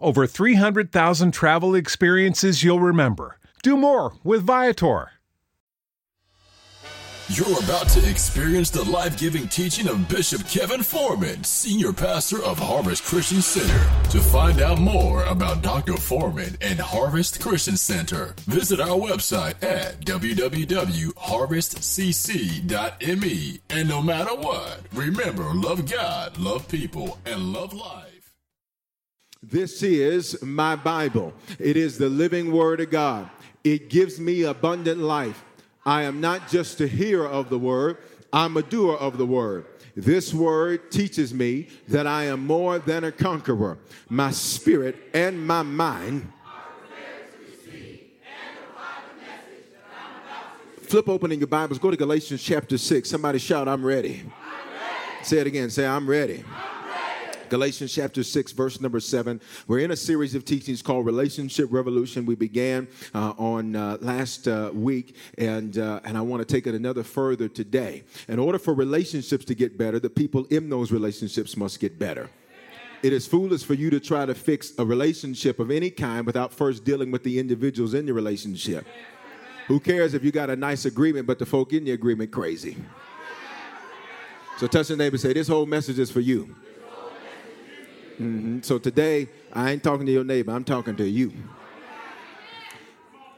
over 300,000 travel experiences you'll remember. Do more with Viator. You're about to experience the life giving teaching of Bishop Kevin Foreman, Senior Pastor of Harvest Christian Center. To find out more about Dr. Foreman and Harvest Christian Center, visit our website at www.harvestcc.me. And no matter what, remember love God, love people, and love life. This is my Bible. It is the living Word of God. It gives me abundant life. I am not just a hearer of the Word, I'm a doer of the Word. This word teaches me that I am more than a conqueror. My spirit and my mind. Flip open in your Bibles. Go to Galatians chapter 6. Somebody shout, I'm ready. I'm ready. Say it again. Say, I'm ready. I'm ready. Galatians chapter 6, verse number 7. We're in a series of teachings called Relationship Revolution. We began uh, on uh, last uh, week, and, uh, and I want to take it another further today. In order for relationships to get better, the people in those relationships must get better. It is foolish for you to try to fix a relationship of any kind without first dealing with the individuals in the relationship. Who cares if you got a nice agreement, but the folk in the agreement crazy? So touch the neighbor say, This whole message is for you. Mm-hmm. So today, I ain't talking to your neighbor, I'm talking to you.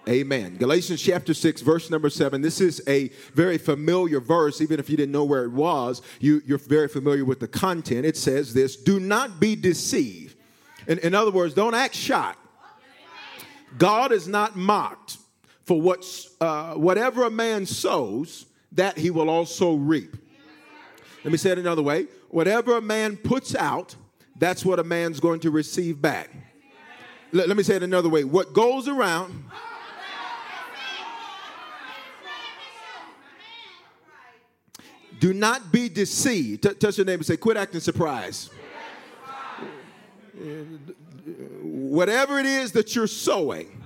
Amen. Galatians chapter 6, verse number 7. This is a very familiar verse. Even if you didn't know where it was, you, are very familiar with the content. It says this Do not be deceived. In, in other words, don't act shocked. God is not mocked. For what, uh, whatever a man sows, that he will also reap. Let me say it another way. Whatever a man puts out, that's what a man's going to receive back. Let, let me say it another way. What goes around, do not be deceived. T- touch your neighbor and say, quit acting surprised. Whatever it is that you're sowing,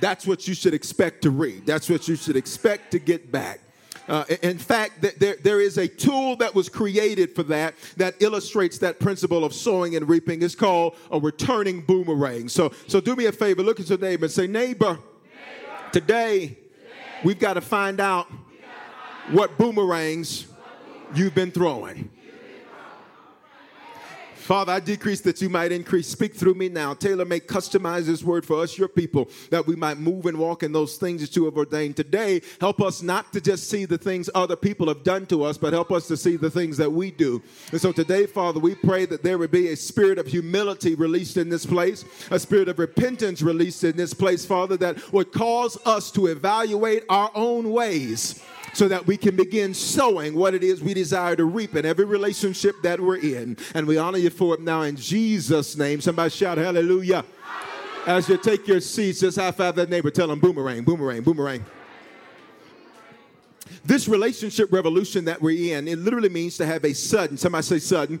that's what you should expect to reap. That's what you should expect to get back. Uh, in fact, there, there is a tool that was created for that that illustrates that principle of sowing and reaping. It's called a returning boomerang. So, so do me a favor, look at your neighbor and say, neighbor, neighbor today, today we've got to find out what boomerangs you've been throwing. Father, I decrease that you might increase. Speak through me now. Taylor, may customize this word for us, your people, that we might move and walk in those things that you have ordained. Today, help us not to just see the things other people have done to us, but help us to see the things that we do. And so today, Father, we pray that there would be a spirit of humility released in this place, a spirit of repentance released in this place, Father, that would cause us to evaluate our own ways so that we can begin sowing what it is we desire to reap in every relationship that we're in. And we honor you for it now in Jesus' name. Somebody shout hallelujah. hallelujah. As you take your seats, just high five that neighbor, tell them boomerang, boomerang, boomerang. This relationship revolution that we're in, it literally means to have a sudden, somebody say sudden, sudden.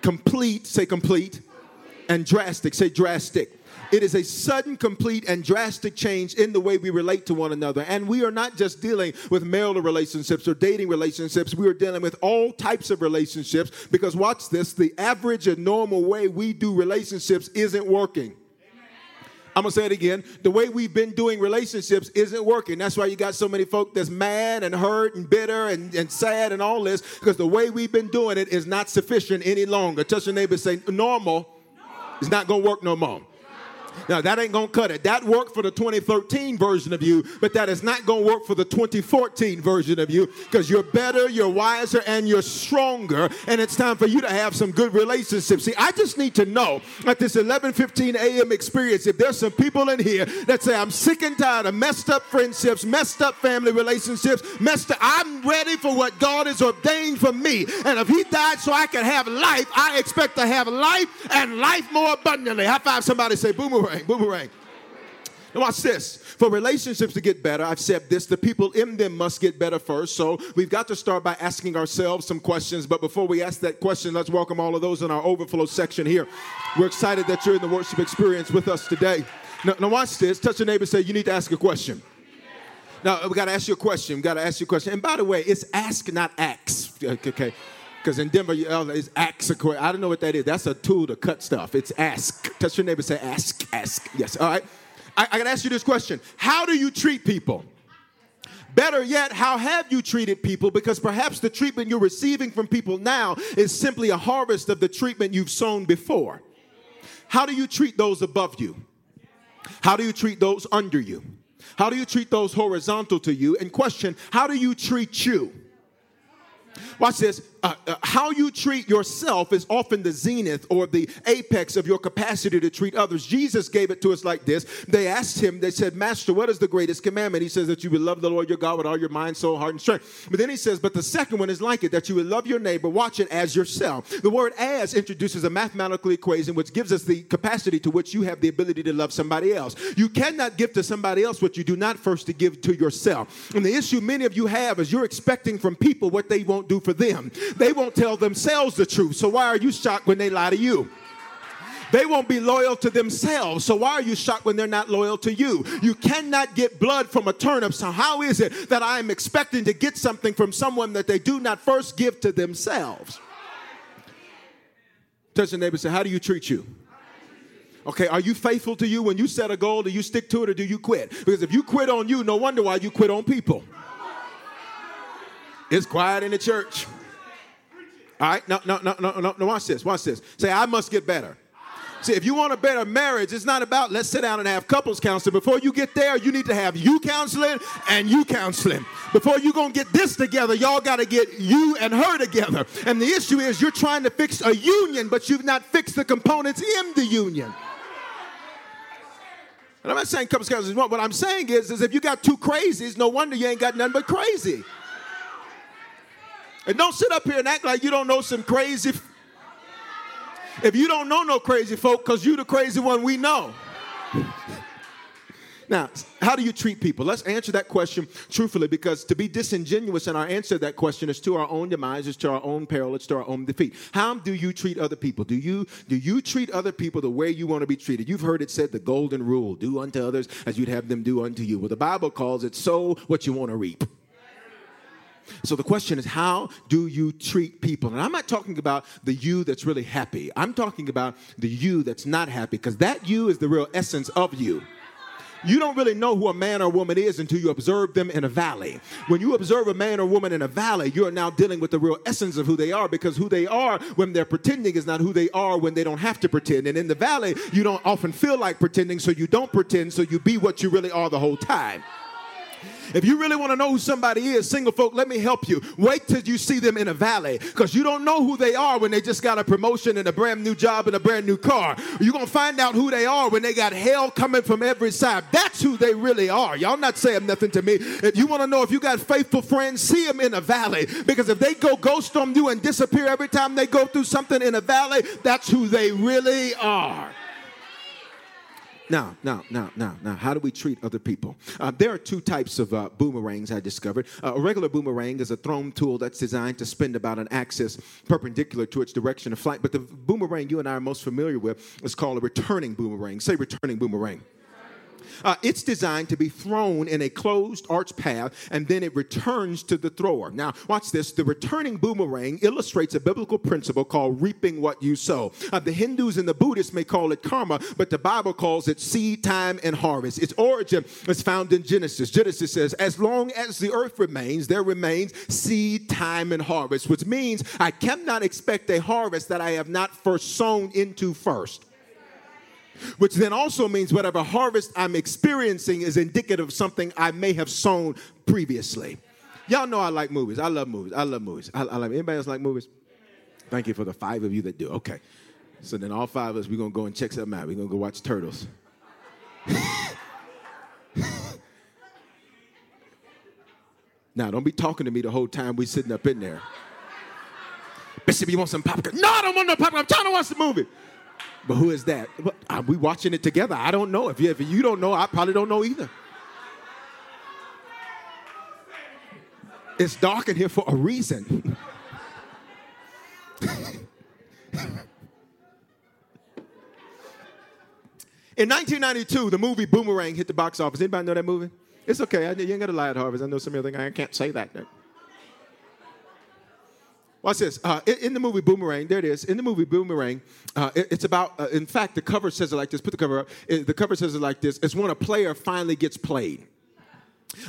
complete, say complete, complete, and drastic, say drastic It is a sudden, complete, and drastic change in the way we relate to one another. And we are not just dealing with marital relationships or dating relationships, we are dealing with all types of relationships because, watch this, the average and normal way we do relationships isn't working. I'm gonna say it again. The way we've been doing relationships isn't working. That's why you got so many folk that's mad and hurt and bitter and, and sad and all this, because the way we've been doing it is not sufficient any longer. Touch your neighbor say, normal is not gonna work no more. Now, that ain't going to cut it. That worked for the 2013 version of you, but that is not going to work for the 2014 version of you because you're better, you're wiser, and you're stronger. And it's time for you to have some good relationships. See, I just need to know at this 11:15 a.m. experience if there's some people in here that say, I'm sick and tired of messed up friendships, messed up family relationships, messed up. I'm ready for what God has ordained for me. And if He died so I can have life, I expect to have life and life more abundantly. High five somebody say, boomerang boomerang, boomerang. Now watch this. For relationships to get better, I've said this, the people in them must get better first. So we've got to start by asking ourselves some questions. But before we ask that question, let's welcome all of those in our overflow section here. We're excited that you're in the worship experience with us today. Now, now watch this. Touch your neighbor say, you need to ask a question. Now, we got to ask you a question. We got to ask you a question. And by the way, it's ask, not ask. Okay. Because in Denver, oh, it's ask. I don't know what that is. That's a tool to cut stuff. It's ask. Touch your neighbor, say ask, ask. Yes. All right. I, I to ask you this question How do you treat people? Better yet, how have you treated people? Because perhaps the treatment you're receiving from people now is simply a harvest of the treatment you've sown before. How do you treat those above you? How do you treat those under you? How do you treat those horizontal to you? And question, how do you treat you? Watch this. Uh, uh, how you treat yourself is often the zenith or the apex of your capacity to treat others. Jesus gave it to us like this. They asked him, they said, Master, what is the greatest commandment? He says that you would love the Lord your God with all your mind, soul, heart, and strength. But then he says, but the second one is like it, that you would love your neighbor, watch it as yourself. The word as introduces a mathematical equation which gives us the capacity to which you have the ability to love somebody else. You cannot give to somebody else what you do not first to give to yourself. And the issue many of you have is you're expecting from people what they won't do for them. They won't tell themselves the truth. So why are you shocked when they lie to you? They won't be loyal to themselves. So why are you shocked when they're not loyal to you? You cannot get blood from a turnip. So how is it that I am expecting to get something from someone that they do not first give to themselves? Touch the neighbor say, How do you treat you? Okay, are you faithful to you when you set a goal? Do you stick to it or do you quit? Because if you quit on you, no wonder why you quit on people. It's quiet in the church. All right, no, no, no, no, no, no. Watch this. Watch this. Say, I must get better. See, if you want a better marriage, it's not about let's sit down and have couples counseling. Before you get there, you need to have you counseling and you counseling. Before you gonna get this together, y'all gotta get you and her together. And the issue is you're trying to fix a union, but you've not fixed the components in the union. And I'm not saying couples counseling is wrong. What I'm saying is, is if you got two crazies, no wonder you ain't got nothing but crazy. And don't sit up here and act like you don't know some crazy. F- if you don't know no crazy folk, because you the crazy one we know. Now, how do you treat people? Let's answer that question truthfully because to be disingenuous in our answer to that question is to our own demise, it's to our own peril, it's to our own defeat. How do you treat other people? Do you do you treat other people the way you want to be treated? You've heard it said the golden rule, do unto others as you'd have them do unto you. Well, the Bible calls it sow what you want to reap. So the question is, how do you treat people? And I'm not talking about the you that's really happy. I'm talking about the you that's not happy, because that you is the real essence of you. You don't really know who a man or woman is until you observe them in a valley. When you observe a man or woman in a valley, you're now dealing with the real essence of who they are because who they are when they're pretending is not who they are when they don't have to pretend. And in the valley, you don't often feel like pretending, so you don't pretend, so you be what you really are the whole time. If you really want to know who somebody is, single folk, let me help you. Wait till you see them in a valley because you don't know who they are when they just got a promotion and a brand new job and a brand new car. You're going to find out who they are when they got hell coming from every side. That's who they really are. Y'all not saying nothing to me. If you want to know if you got faithful friends, see them in a valley because if they go ghost on you and disappear every time they go through something in a valley, that's who they really are. Now, now, now, now, now, how do we treat other people? Uh, there are two types of uh, boomerangs I discovered. Uh, a regular boomerang is a thrown tool that's designed to spin about an axis perpendicular to its direction of flight. But the boomerang you and I are most familiar with is called a returning boomerang. Say returning boomerang. Uh, it's designed to be thrown in a closed arch path and then it returns to the thrower. Now, watch this. The returning boomerang illustrates a biblical principle called reaping what you sow. Uh, the Hindus and the Buddhists may call it karma, but the Bible calls it seed time and harvest. Its origin is found in Genesis. Genesis says, As long as the earth remains, there remains seed time and harvest, which means I cannot expect a harvest that I have not first sown into first which then also means whatever harvest I'm experiencing is indicative of something I may have sown previously. Y'all know I like movies. I love movies. I love movies. I, I like anybody else like movies? Thank you for the five of you that do. Okay. So then all five of us, we're gonna go and check something out. We're gonna go watch Turtles. now don't be talking to me the whole time we sitting up in there. Bishop, you want some popcorn? No, I don't want no popcorn. I'm trying to watch the movie. But who is that? Are uh, we watching it together? I don't know. If you, if you don't know, I probably don't know either. It's dark in here for a reason. In 1992, the movie Boomerang hit the box office. Anybody know that movie? It's okay. I, you ain't got to lie at Harvest. I know some of you think I can't say that. Watch this. Uh, in, the movie Boomerang, there it is. In the movie Boomerang, uh, it, it's about, uh, in fact, the cover says it like this. Put the cover up. The cover says it like this. It's when a player finally gets played.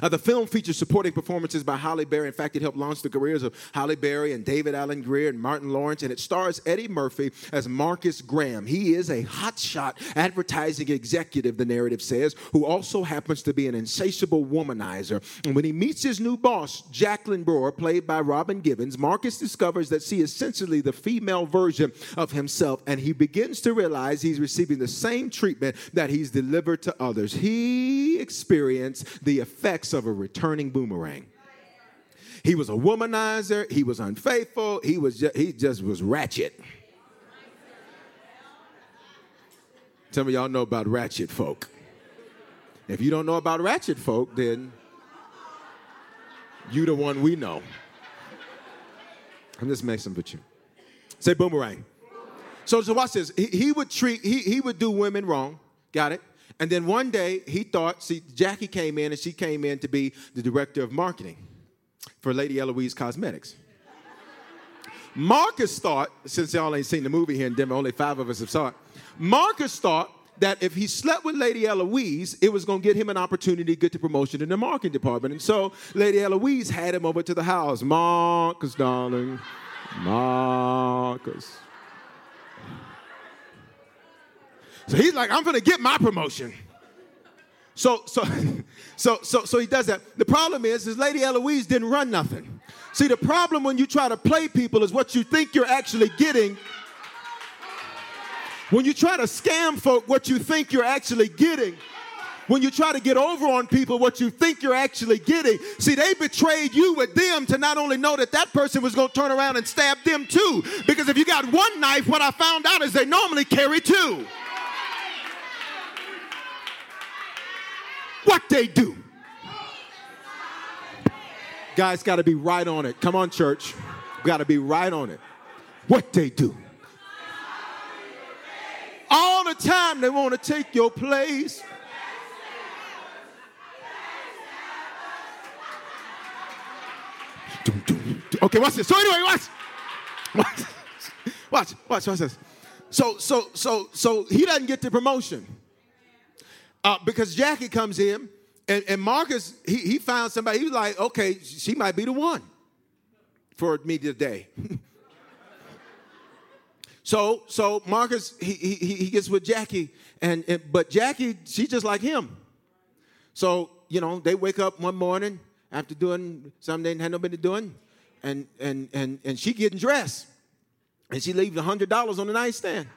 Uh, the film features supporting performances by Halle Berry. In fact, it helped launch the careers of Halle Berry and David Alan Grier and Martin Lawrence, and it stars Eddie Murphy as Marcus Graham. He is a hotshot advertising executive, the narrative says, who also happens to be an insatiable womanizer. And when he meets his new boss, Jacqueline Broyer, played by Robin Givens, Marcus discovers that she is essentially the female version of himself, and he begins to realize he's receiving the same treatment that he's delivered to others. He experienced the effect effects of a returning boomerang. He was a womanizer, he was unfaithful, he was just, he just was ratchet. Some of y'all know about ratchet folk. If you don't know about ratchet folk, then you the one we know. I'm just messing with you. Say boomerang. So, so watch this. He, he would treat, he, he would do women wrong. Got it? And then one day he thought, see, Jackie came in and she came in to be the director of marketing for Lady Eloise Cosmetics. Marcus thought, since y'all ain't seen the movie here in Denver, only five of us have saw it. Marcus thought that if he slept with Lady Eloise, it was going to get him an opportunity to get the promotion in the marketing department. And so Lady Eloise had him over to the house. Marcus, darling, Marcus. So he's like, I'm gonna get my promotion. So, so, so, so, so he does that. The problem is, is Lady Eloise didn't run nothing. See, the problem when you try to play people is what you think you're actually getting. When you try to scam folk, what you think you're actually getting. When you try to get over on people what you think you're actually getting. See, they betrayed you with them to not only know that that person was going to turn around and stab them too. Because if you got one knife, what I found out is they normally carry two. What they do. Guys, got to be right on it. Come on, church. Got to be right on it. What they do. All the time they want to take your place. Okay, watch this. So anyway, watch. Watch. Watch, watch, watch this. So, so, so, so he doesn't get the promotion. Uh, because Jackie comes in, and, and Marcus, he, he found somebody, he was like, okay, she might be the one for me today. so, so Marcus, he, he, he gets with Jackie, and, and but Jackie, she's just like him. So, you know, they wake up one morning after doing something they have nobody doing, and, and, and, and she getting dressed, and she leaves $100 on the nightstand.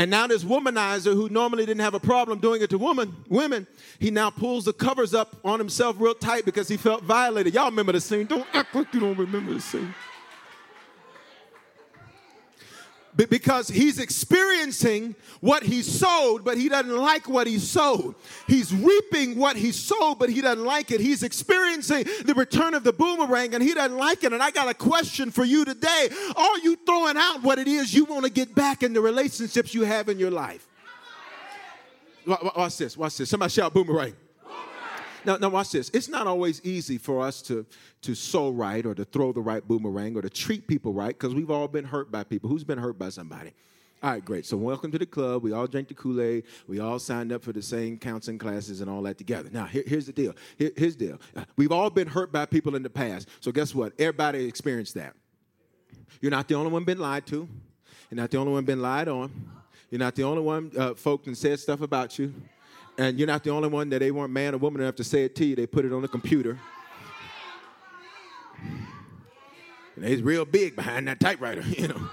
And now this womanizer who normally didn't have a problem doing it to women, women, he now pulls the covers up on himself real tight because he felt violated. Y'all remember the scene. Don't act like you don't remember the scene. Be- because he's experiencing what he sowed, but he doesn't like what he sowed. He's reaping what he sowed, but he doesn't like it. He's experiencing the return of the boomerang, and he doesn't like it. And I got a question for you today. Are you throwing out what it is you want to get back in the relationships you have in your life? Watch this, watch this. Somebody shout boomerang. Now, now watch this. It's not always easy for us to, to sow right or to throw the right boomerang or to treat people right because we've all been hurt by people. Who's been hurt by somebody? All right, great. So welcome to the club. We all drank the Kool-Aid. We all signed up for the same counseling classes and all that together. Now, here, here's the deal. Here, here's the deal. Uh, we've all been hurt by people in the past. So guess what? Everybody experienced that. You're not the only one been lied to. You're not the only one been lied on. You're not the only one uh, folk and said stuff about you. And you're not the only one that they weren't man or woman enough to say it to you. They put it on the computer. And they's real big behind that typewriter, you know.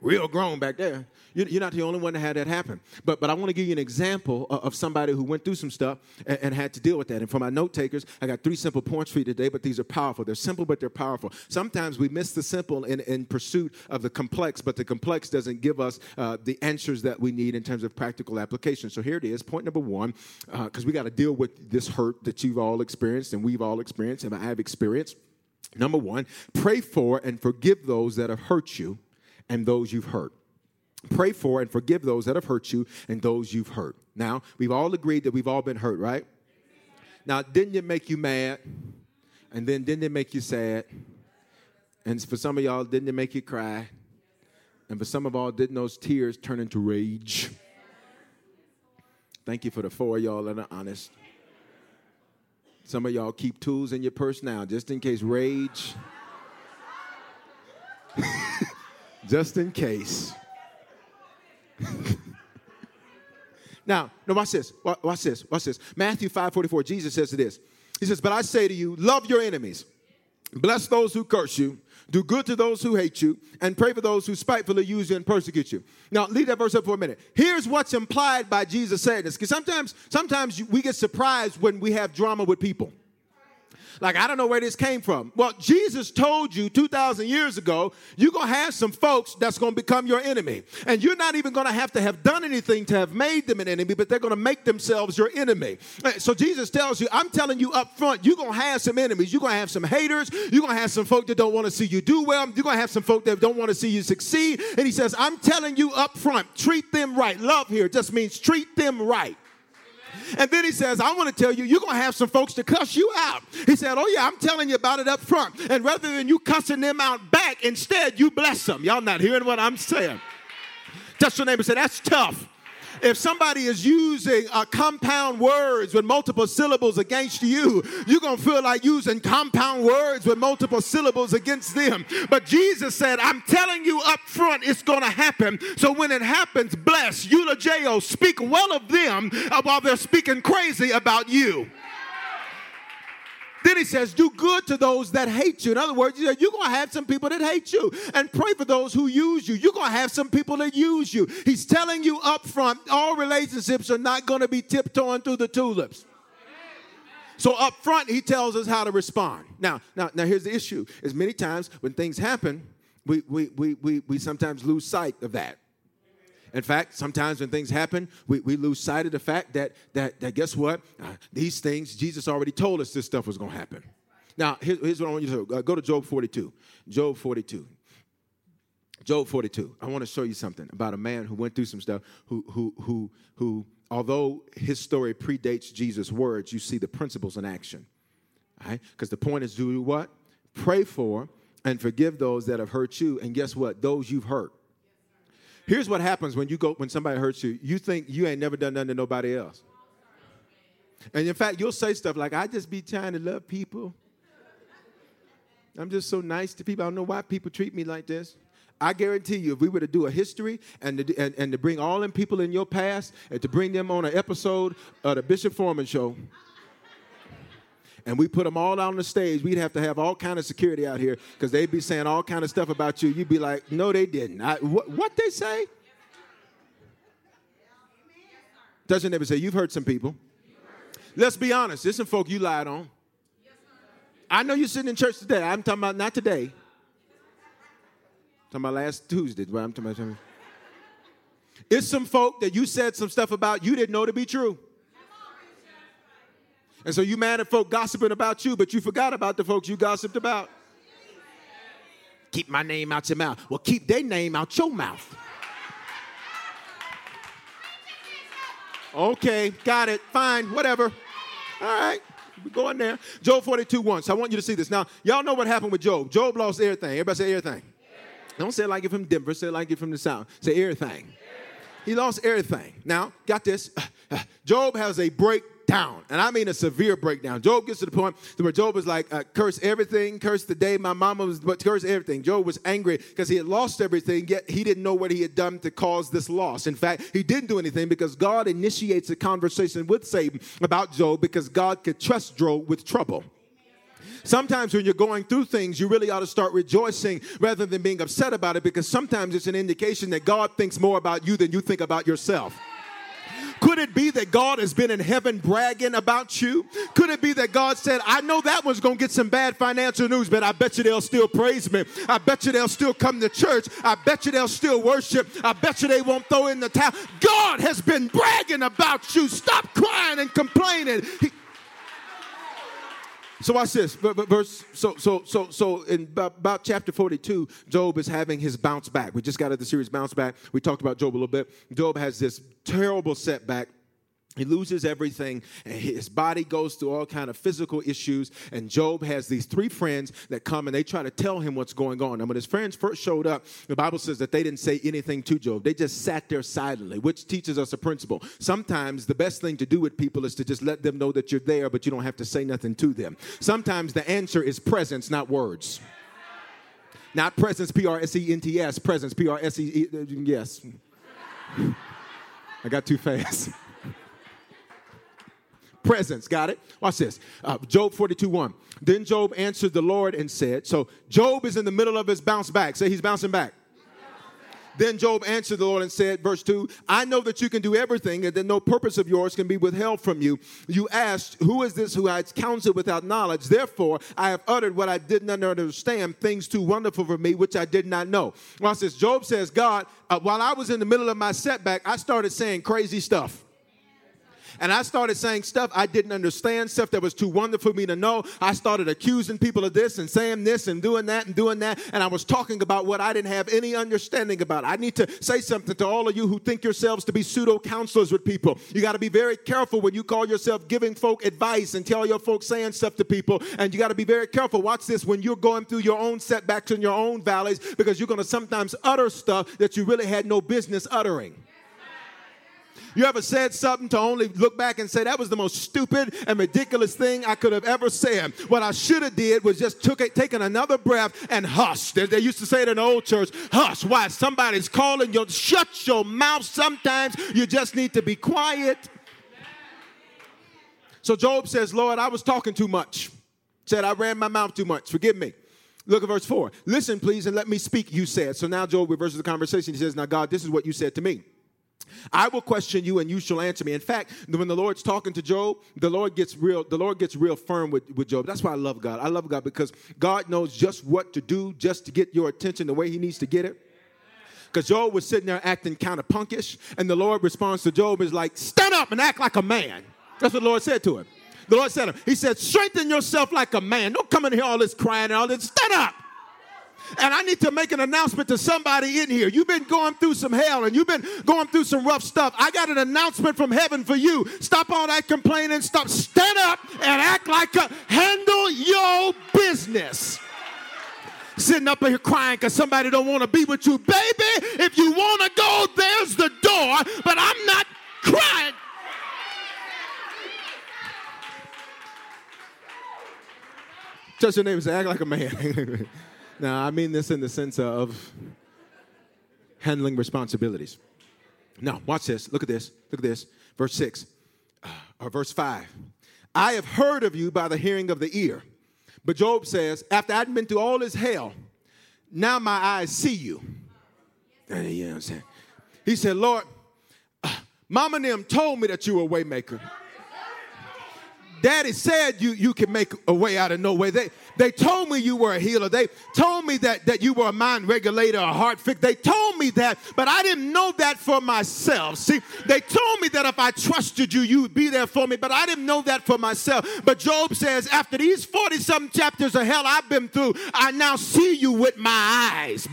Real grown back there. You're not the only one that had that happen. But, but I want to give you an example of somebody who went through some stuff and, and, had to deal with that. And for my note takers, I got three simple points for you today, but these are powerful. They're simple, but they're powerful. Sometimes we miss the simple in, in pursuit of the complex, but the complex doesn't give us uh, the answers that we need in terms of practical application. So here it is. Point number one, because uh, we got to deal with this hurt that you've all experienced and we've all experienced and I have experienced. Number one, pray for and forgive those that have hurt you and those you've hurt. Pray for and forgive those that have hurt you and those you've hurt. Now, we've all agreed that we've all been hurt, right? Now, didn't it make you mad? And then didn't it make you sad? And for some of y'all, didn't it make you cry? And for some of y'all, didn't those tears turn into rage? Thank you for the four y'all that are honest. Some of y'all keep tools in your purse now just in case rage. just in case. now, no, watch this. Watch this. Watch this. Matthew 5 44, Jesus says this. He says, But I say to you, love your enemies, bless those who curse you, do good to those who hate you, and pray for those who spitefully use you and persecute you. Now, leave that verse up for a minute. Here's what's implied by Jesus saying this, because sometimes, sometimes we get surprised when we have drama with people. Like, I don't know where this came from. Well, Jesus told you 2,000 years ago, you're going to have some folks that's going to become your enemy. And you're not even going to have to have done anything to have made them an enemy, but they're going to make themselves your enemy. Uh, so Jesus tells you, I'm telling you up front, you're going to have some enemies. You're going to have some haters. You're going to have some folk that don't want to see you do well. You're going to have some folk that don't want to see you succeed. And he says, I'm telling you up front, treat them right. Love here just means treat them right. And then he says, I want to tell you, you're going to have some folks to cuss you out. He said, Oh, yeah, I'm telling you about it up front. And rather than you cussing them out back, instead you bless them. Y'all not hearing what I'm saying? Touch your neighbor and say, That's tough. If somebody is using uh, compound words with multiple syllables against you, you're going to feel like using compound words with multiple syllables against them. But Jesus said, I'm telling you up front, it's going to happen. So when it happens, bless, eulogeo, speak well of them while they're speaking crazy about you. Then he says, do good to those that hate you. In other words, you're going to have some people that hate you. And pray for those who use you. You're going to have some people that use you. He's telling you up front, all relationships are not going to be tiptoeing through the tulips. So up front, he tells us how to respond. Now, now, now here's the issue. Is many times when things happen, we, we, we, we, we sometimes lose sight of that. In fact, sometimes when things happen, we, we lose sight of the fact that, that, that guess what? Uh, these things, Jesus already told us this stuff was going to happen. Now, here's, here's, what I want you to. Uh, go to Job 42. Job 42. Job 42. I want to show you something about a man who went through some stuff, who, who, who, who although his story predates Jesus' words, you see the principles in action. Right? Because the point is do what? Pray for and forgive those that have hurt you. And guess what? Those you've hurt. Here's what happens when you go when somebody hurts you. You think you ain't never done nothing to nobody else. And in fact, you'll say stuff like, I just be trying to love people. I'm just so nice to people. I don't know why people treat me like this. I guarantee you, if we were to do a history and to, and, and to bring all them people in your past and to bring them on an episode of the Bishop Foreman show, and we put them all out on the stage, we'd have to have all kind of security out here because they'd be saying all kind of stuff about you. You'd be like, no, they didn't. I, wh- what they say? Doesn't ever say, you've heard some people. Let's be honest, there's some folk you lied on. I know you're sitting in church today. I'm talking about not today. I'm Talking about last Tuesday, but I'm talking about. It's some folk that you said some stuff about you didn't know to be true. And so you mad at folk gossiping about you, but you forgot about the folks you gossiped about. Keep my name out your mouth. Well, keep their name out your mouth. Okay, got it. Fine, whatever. All right, we go in there. Job 42 1. So I want you to see this. Now, y'all know what happened with Job. Job lost everything. Everybody say everything. Don't say it like it from Denver. Say it like it from the South. Say everything. He lost everything. Now, got this. Job has a breakdown, and I mean a severe breakdown. Job gets to the point where Job was like, uh, curse everything, curse the day my mama was, but curse everything. Job was angry because he had lost everything, yet he didn't know what he had done to cause this loss. In fact, he didn't do anything because God initiates a conversation with Satan about Job because God could trust Job with trouble. Sometimes when you're going through things, you really ought to start rejoicing rather than being upset about it because sometimes it's an indication that God thinks more about you than you think about yourself. Could it be that God has been in heaven bragging about you? Could it be that God said, I know that one's going to get some bad financial news, but I bet you they'll still praise me. I bet you they'll still come to church. I bet you they'll still worship. I bet you they won't throw in the towel. God has been bragging about you. Stop crying and complaining. He, so watch this. Verse. So so so so in about, chapter forty-two, Job is having his bounce back. We just got out the series bounce back. We talked about Job a little bit. Job has this terrible setback he loses everything and his body goes through all kind of physical issues and job has these three friends that come and they try to tell him what's going on. And when his friends first showed up the bible says that they didn't say anything to job. They just sat there silently which teaches us a principle. Sometimes the best thing to do with people is to just let them know that you're there but you don't have to say nothing to them. Sometimes the answer is presence not words. Not presence p-r-s-e-n-t-s presence p-r-s-e yes. I got too fast presence. Got it? Watch this. Uh, Job 42 1. Then Job answered the Lord and said, So Job is in the middle of his bounce back. Say he's bouncing back. Then Job answered the Lord and said, verse 2 I know that you can do everything, and that no purpose of yours can be withheld from you. You asked, Who is this who hides counsel without knowledge? Therefore, I have uttered what I did not understand, things too wonderful for me, which I did not know. Watch this. Job says, God, uh, while I was in the middle of my setback, I started saying crazy stuff. And I started saying stuff I didn't understand, stuff that was too wonderful for me to know. I started accusing people of this and saying this and doing that and doing that. And I was talking about what I didn't have any understanding about. I need to say something to all of you who think yourselves to be pseudo counselors with people. You got to be very careful when you call yourself giving folk advice and tell your folks saying stuff to people. And you got to be very careful. Watch this when you're going through your own setbacks and your own valleys because you're going to sometimes utter stuff that you really had no business uttering. You ever said something to only look back and say that was the most stupid and ridiculous thing I could have ever said? What I should have did was just took it, taken another breath and hush. They, they used to say it in the old church, hush. Why? Somebody's calling you. Shut your mouth. Sometimes you just need to be quiet. So Job says, Lord, I was talking too much. Said I ran my mouth too much. Forgive me. Look at verse 4. Listen, please, and let me speak, you said. So now Job reverses the conversation. He says, Now, God, this is what you said to me. I will question you and you shall answer me. In fact, when the Lord's talking to Job, the Lord gets real, the Lord gets real firm with, with Job. That's why I love God. I love God because God knows just what to do just to get your attention the way he needs to get it. Because Job was sitting there acting kind of punkish, and the Lord responds to Job is like, stand up and act like a man. That's what the Lord said to him. The Lord said to him, He said, strengthen yourself like a man. Don't come in here all this crying and all this. Stand up. And I need to make an announcement to somebody in here. You've been going through some hell and you've been going through some rough stuff. I got an announcement from heaven for you. Stop all that complaining. Stop. Stand up and act like a handle your business sitting up here crying because somebody don't want to be with you. Baby, if you want to go, there's the door, but I'm not crying. Touch your neighbor and act like a man. Now, I mean this in the sense of handling responsibilities. Now, watch this. Look at this. Look at this. Verse 6 uh, or verse 5. I have heard of you by the hearing of the ear. But Job says, after I'd been through all this hell, now my eyes see you. You know what I'm saying? He said, Lord, uh, Mama and them told me that you were a waymaker. Daddy said you, you can make a way out of no way. They, they told me you were a healer. They told me that, that you were a mind regulator, a heart fix. They told me that, but I didn't know that for myself. See, they told me that if I trusted you, you would be there for me, but I didn't know that for myself. But Job says, after these 40 some chapters of hell I've been through, I now see you with my eyes.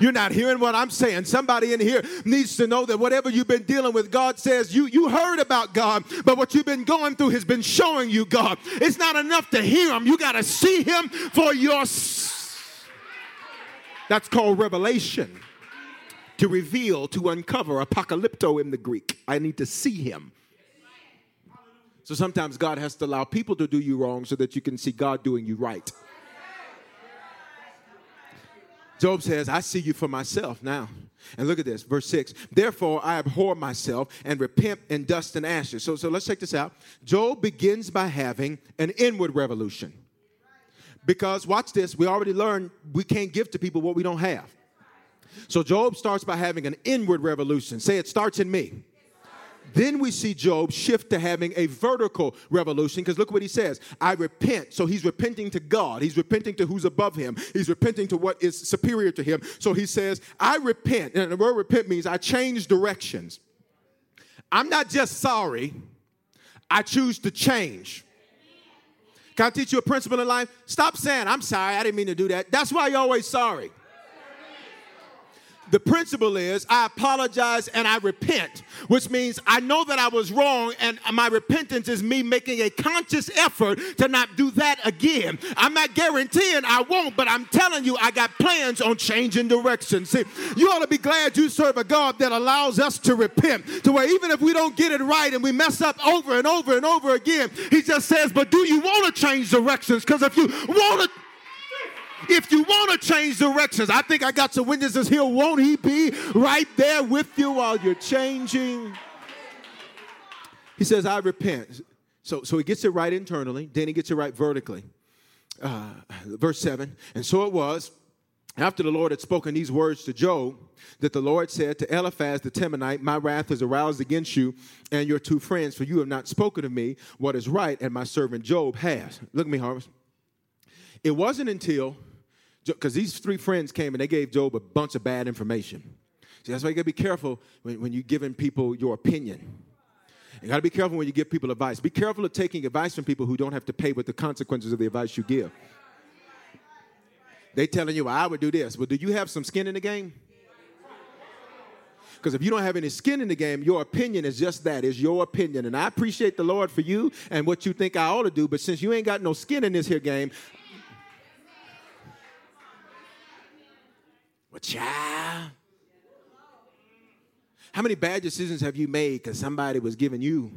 You're not hearing what I'm saying. Somebody in here needs to know that whatever you've been dealing with, God says you, you heard about God, but what you've been going through has been showing you God. It's not enough to hear Him, you got to see Him for yourself. That's called revelation. To reveal, to uncover, apocalypto in the Greek. I need to see Him. So sometimes God has to allow people to do you wrong so that you can see God doing you right. Job says, I see you for myself now. And look at this, verse 6. Therefore, I abhor myself and repent in dust and ashes. So, so let's check this out. Job begins by having an inward revolution. Because, watch this, we already learned we can't give to people what we don't have. So, Job starts by having an inward revolution. Say, it starts in me. Then we see Job shift to having a vertical revolution because look what he says I repent. So he's repenting to God, he's repenting to who's above him, he's repenting to what is superior to him. So he says, I repent. And the word repent means I change directions. I'm not just sorry, I choose to change. Can I teach you a principle in life? Stop saying, I'm sorry, I didn't mean to do that. That's why you're always sorry. The principle is I apologize and I repent, which means I know that I was wrong, and my repentance is me making a conscious effort to not do that again. I'm not guaranteeing I won't, but I'm telling you, I got plans on changing direction. See, you ought to be glad you serve a God that allows us to repent, to where even if we don't get it right and we mess up over and over and over again, He just says, But do you want to change directions? Because if you want to, if you want to change directions, I think I got some witnesses here. Won't he be right there with you while you're changing? He says, I repent. So, so he gets it right internally, then he gets it right vertically. Uh, verse 7 And so it was, after the Lord had spoken these words to Job, that the Lord said to Eliphaz the Temanite, My wrath is aroused against you and your two friends, for you have not spoken to me what is right, and my servant Job has. Look at me, Harvest. It wasn't until because these three friends came and they gave Job a bunch of bad information. See, that's why you gotta be careful when, when you're giving people your opinion. You gotta be careful when you give people advice. Be careful of taking advice from people who don't have to pay with the consequences of the advice you give. They telling you, well, I would do this. Well, do you have some skin in the game? Because if you don't have any skin in the game, your opinion is just that, is your opinion. And I appreciate the Lord for you and what you think I ought to do, but since you ain't got no skin in this here game, Well, child. How many bad decisions have you made because somebody was giving you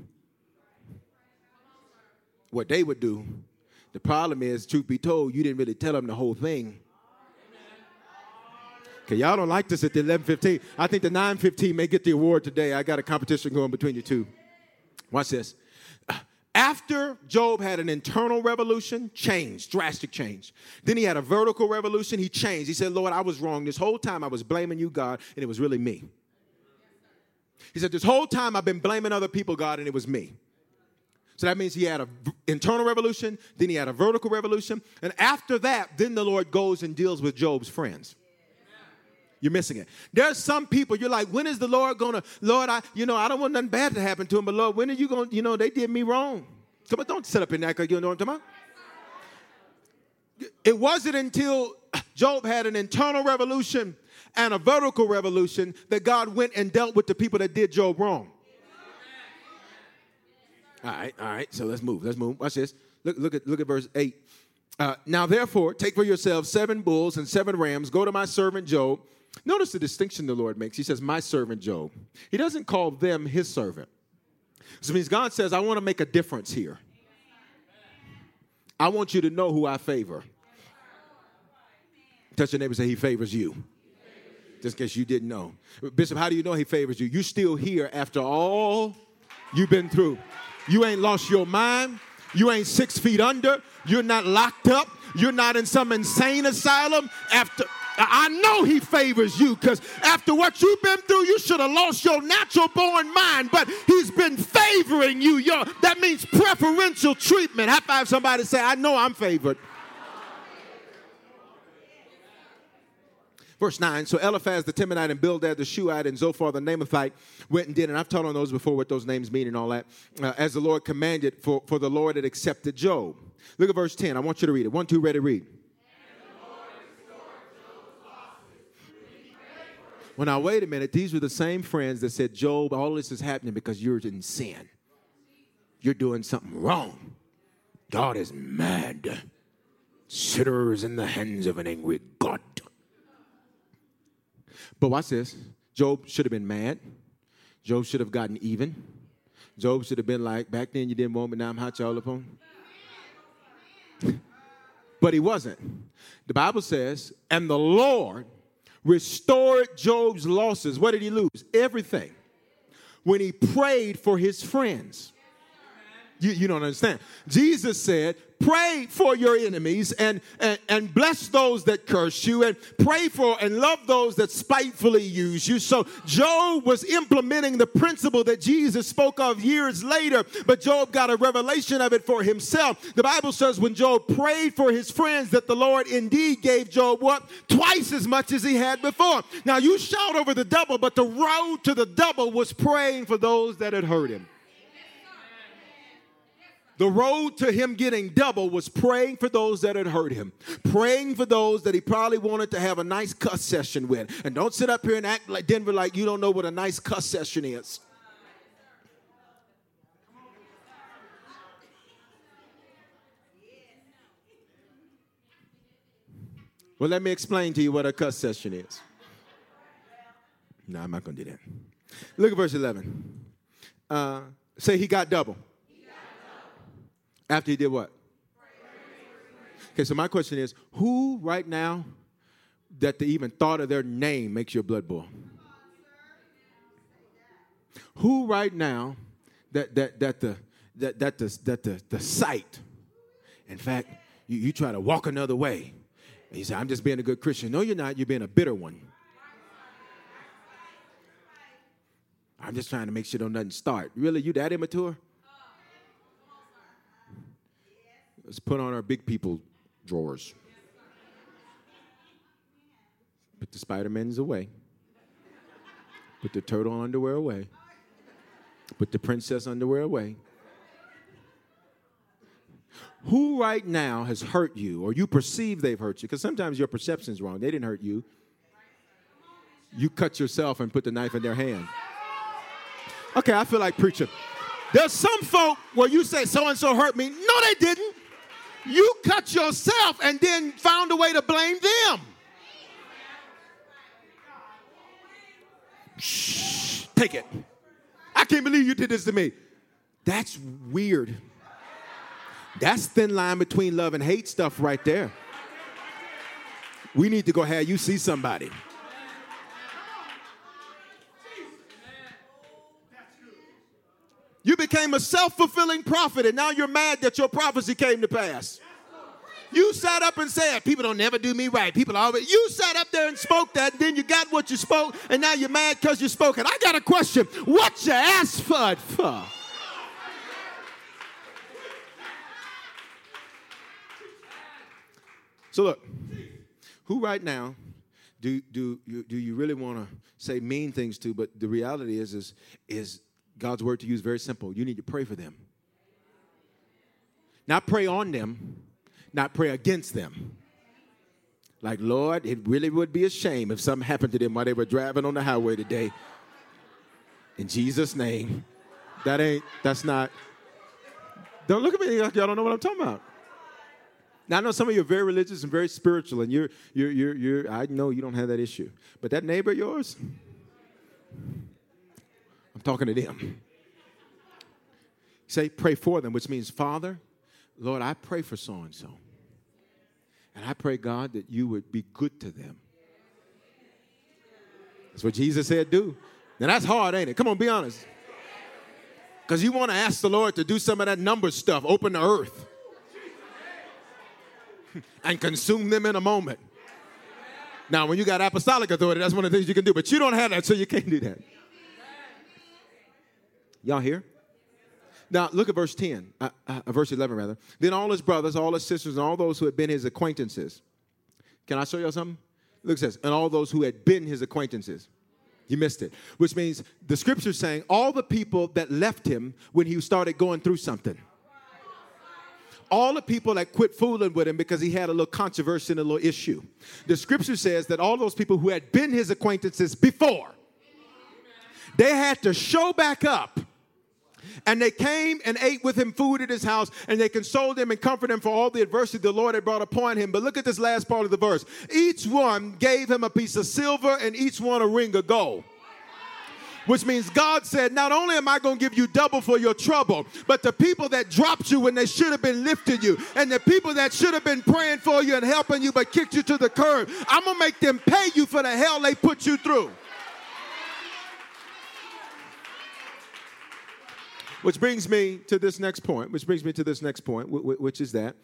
what they would do? The problem is, truth be told, you didn't really tell them the whole thing. Okay, y'all don't like this at the 11:15. I think the 9:15 may get the award today. I got a competition going between you two. Watch this. After Job had an internal revolution, change, drastic change. Then he had a vertical revolution, he changed. He said, Lord, I was wrong. This whole time I was blaming you, God, and it was really me. He said, This whole time I've been blaming other people, God, and it was me. So that means he had an internal revolution, then he had a vertical revolution. And after that, then the Lord goes and deals with Job's friends. You're missing it. There's some people you're like, when is the Lord gonna, Lord, I, you know, I don't want nothing bad to happen to him, but Lord, when are you gonna, you know, they did me wrong. Come on, don't sit up in that because you know what I'm talking about. It wasn't until Job had an internal revolution and a vertical revolution that God went and dealt with the people that did Job wrong. All right, all right. So let's move. Let's move. Watch this. Look, look at look at verse eight. Uh, now, therefore, take for yourselves seven bulls and seven rams. Go to my servant Job Notice the distinction the Lord makes. He says, My servant Job. He doesn't call them his servant. This means God says, I want to make a difference here. I want you to know who I favor. Touch your neighbor say, He favors you. Just in case you didn't know. Bishop, how do you know He favors you? You're still here after all you've been through. You ain't lost your mind. You ain't six feet under. You're not locked up. You're not in some insane asylum after I know he favors you because after what you've been through, you should have lost your natural born mind, but he's been favoring you. Yo, that means preferential treatment. High five somebody say, I know I'm favored. Verse 9, so Eliphaz the Temanite and Bildad the Shuhite and Zophar the Naamathite went and did, and I've taught on those before what those names mean and all that, uh, as the Lord commanded, for, for the Lord had accepted Job. Look at verse 10. I want you to read it. One, two, ready, read. Well, now, wait a minute. These were the same friends that said, Job, all this is happening because you're in sin. You're doing something wrong. God is mad. Sinners in the hands of an angry God. But watch this Job should have been mad. Job should have gotten even. Job should have been like, back then you didn't want me, now I'm hot y'all upon. but he wasn't. The Bible says, and the Lord restored Job's losses. What did he lose? Everything. When he prayed for his friends. You, you don't understand. Jesus said, pray for your enemies and, and, and bless those that curse you and pray for and love those that spitefully use you. So Job was implementing the principle that Jesus spoke of years later, but Job got a revelation of it for himself. The Bible says when Job prayed for his friends that the Lord indeed gave Job what? Twice as much as he had before. Now you shout over the double, but the road to the double was praying for those that had hurt him. The road to him getting double was praying for those that had hurt him, praying for those that he probably wanted to have a nice cuss session with. And don't sit up here and act like Denver like you don't know what a nice cuss session is. Well, let me explain to you what a cuss session is. No, I'm not going to do that. Look at verse 11. Uh, say he got double. After he did what? Okay, so my question is who right now that the even thought of their name makes your blood boil? Who right now that that that the that that the that the, the sight, in fact, you, you try to walk another way. And you say, I'm just being a good Christian. No, you're not, you're being a bitter one. I'm just trying to make sure don't nothing start. Really, you that immature? Let's put on our big people drawers. Put the Spider-Mans away. Put the turtle underwear away. Put the princess underwear away. Who right now has hurt you or you perceive they've hurt you? Because sometimes your perception is wrong. They didn't hurt you. You cut yourself and put the knife in their hand. Okay, I feel like preaching. There's some folk where you say so and so hurt me. No, they didn't. You cut yourself and then found a way to blame them. Shh, take it. I can't believe you did this to me. That's weird. That's thin line between love and hate stuff right there. We need to go have you see somebody. You became a self fulfilling prophet, and now you're mad that your prophecy came to pass. You sat up and said, People don't never do me right. People always. You sat up there and spoke that, and then you got what you spoke, and now you're mad because you spoke it. I got a question. What you asked for it for? So look, who right now do do you, do you really want to say mean things to? But the reality is is is God's word to you is very simple. You need to pray for them. Not pray on them, not pray against them. Like, Lord, it really would be a shame if something happened to them while they were driving on the highway today. In Jesus' name. That ain't, that's not. Don't look at me like y'all don't know what I'm talking about. Now I know some of you are very religious and very spiritual, and you're you're you're you're I know you don't have that issue. But that neighbor of yours, talking to them. Say, pray for them, which means, Father, Lord, I pray for so and so. And I pray, God, that you would be good to them. That's what Jesus said, do. Now that's hard, ain't it? Come on, be honest. Because you want to ask the Lord to do some of that number stuff, open the earth, and consume them in a moment. Now, when you got apostolic authority, that's one of the things you can do, but you don't have that, so you can't do that. Y'all here? Now, look at verse 10, uh, uh, verse 11, rather. Then all his brothers, all his sisters, and all those who had been his acquaintances. Can I show y'all something? Look at this. And all those who had been his acquaintances. You missed it. Which means the scripture's saying all the people that left him when he started going through something. All the people that quit fooling with him because he had a little controversy and a little issue. The scripture says that all those people who had been his acquaintances before, they had to show back up and they came and ate with him food at his house, and they consoled him and comforted him for all the adversity the Lord had brought upon him. But look at this last part of the verse. Each one gave him a piece of silver, and each one a ring of gold which means God said, Not only am I going to give you double for your trouble, but the people that dropped you when they should have been lifting you, and the people that should have been praying for you and helping you but kicked you to the curb, I'm going to make them pay you for the hell they put you through. Which brings me to this next point, which brings me to this next point, which is that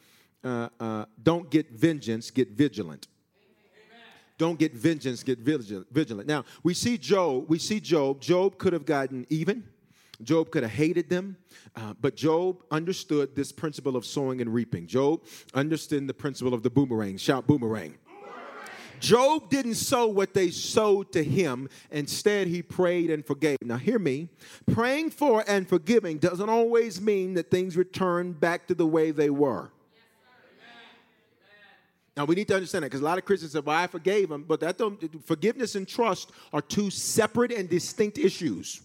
uh, uh, don't get vengeance, get vigilant. Don't get vengeance, get vigilant. Now, we see Job, we see Job. Job could have gotten even. Job could have hated them, uh, but Job understood this principle of sowing and reaping. Job understood the principle of the boomerang. Shout boomerang. Job didn't sow what they sowed to him. Instead, he prayed and forgave. Now, hear me. Praying for and forgiving doesn't always mean that things return back to the way they were. Now we need to understand that because a lot of Christians say, "Well, I forgave them," but that don't, forgiveness and trust are two separate and distinct issues.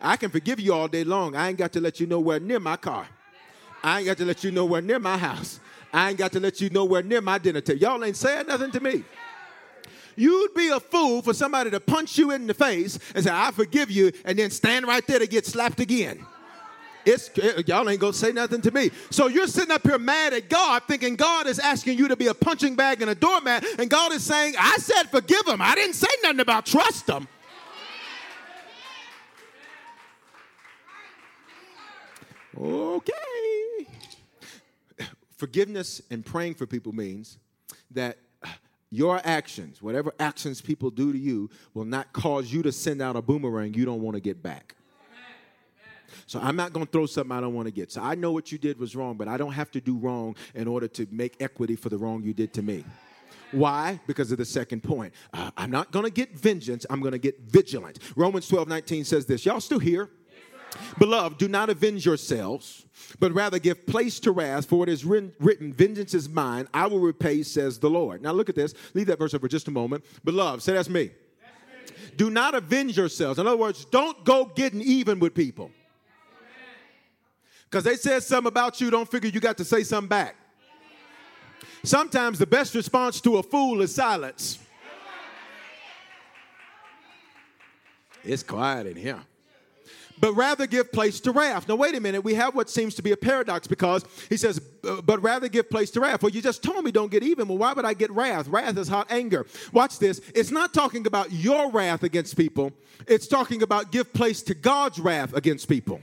I can forgive you all day long. I ain't got to let you know where near my car. I ain't got to let you know where near my house. I ain't got to let you nowhere near my dinner table. Y'all ain't saying nothing to me. You'd be a fool for somebody to punch you in the face and say, I forgive you, and then stand right there to get slapped again. It's, eh, eh, y'all ain't gonna say nothing to me. So you're sitting up here mad at God, thinking God is asking you to be a punching bag and a doormat, and God is saying, I said forgive him. I didn't say nothing about trust him. Okay forgiveness and praying for people means that your actions, whatever actions people do to you, will not cause you to send out a boomerang you don't want to get back. So I'm not going to throw something I don't want to get. So I know what you did was wrong, but I don't have to do wrong in order to make equity for the wrong you did to me. Why? Because of the second point. Uh, I'm not going to get vengeance, I'm going to get vigilant. Romans 12 19 says this. Y'all still here? Beloved, do not avenge yourselves, but rather give place to wrath, for it is written, Vengeance is mine, I will repay, says the Lord. Now look at this. Leave that verse up for just a moment. Beloved, say that's me. That's me. Do not avenge yourselves. In other words, don't go getting even with people. Because they said something about you, don't figure you got to say something back. Sometimes the best response to a fool is silence. It's quiet in here but rather give place to wrath. Now, wait a minute. We have what seems to be a paradox because he says, but rather give place to wrath. Well, you just told me don't get even. Well, why would I get wrath? Wrath is hot anger. Watch this. It's not talking about your wrath against people, it's talking about give place to God's wrath against people.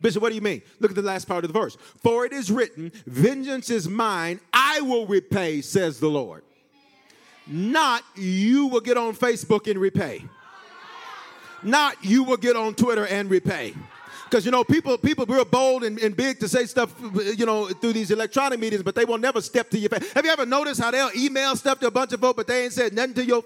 Bishop, what do you mean? Look at the last part of the verse. For it is written, Vengeance is mine, I will repay, says the Lord. Not you will get on Facebook and repay not you will get on Twitter and repay. Because you know, people people are bold and, and, big to say stuff, you know, through these electronic meetings, but they will never step to your face. Have you ever noticed how they'll email stuff to a bunch of folks, but they ain't said nothing to your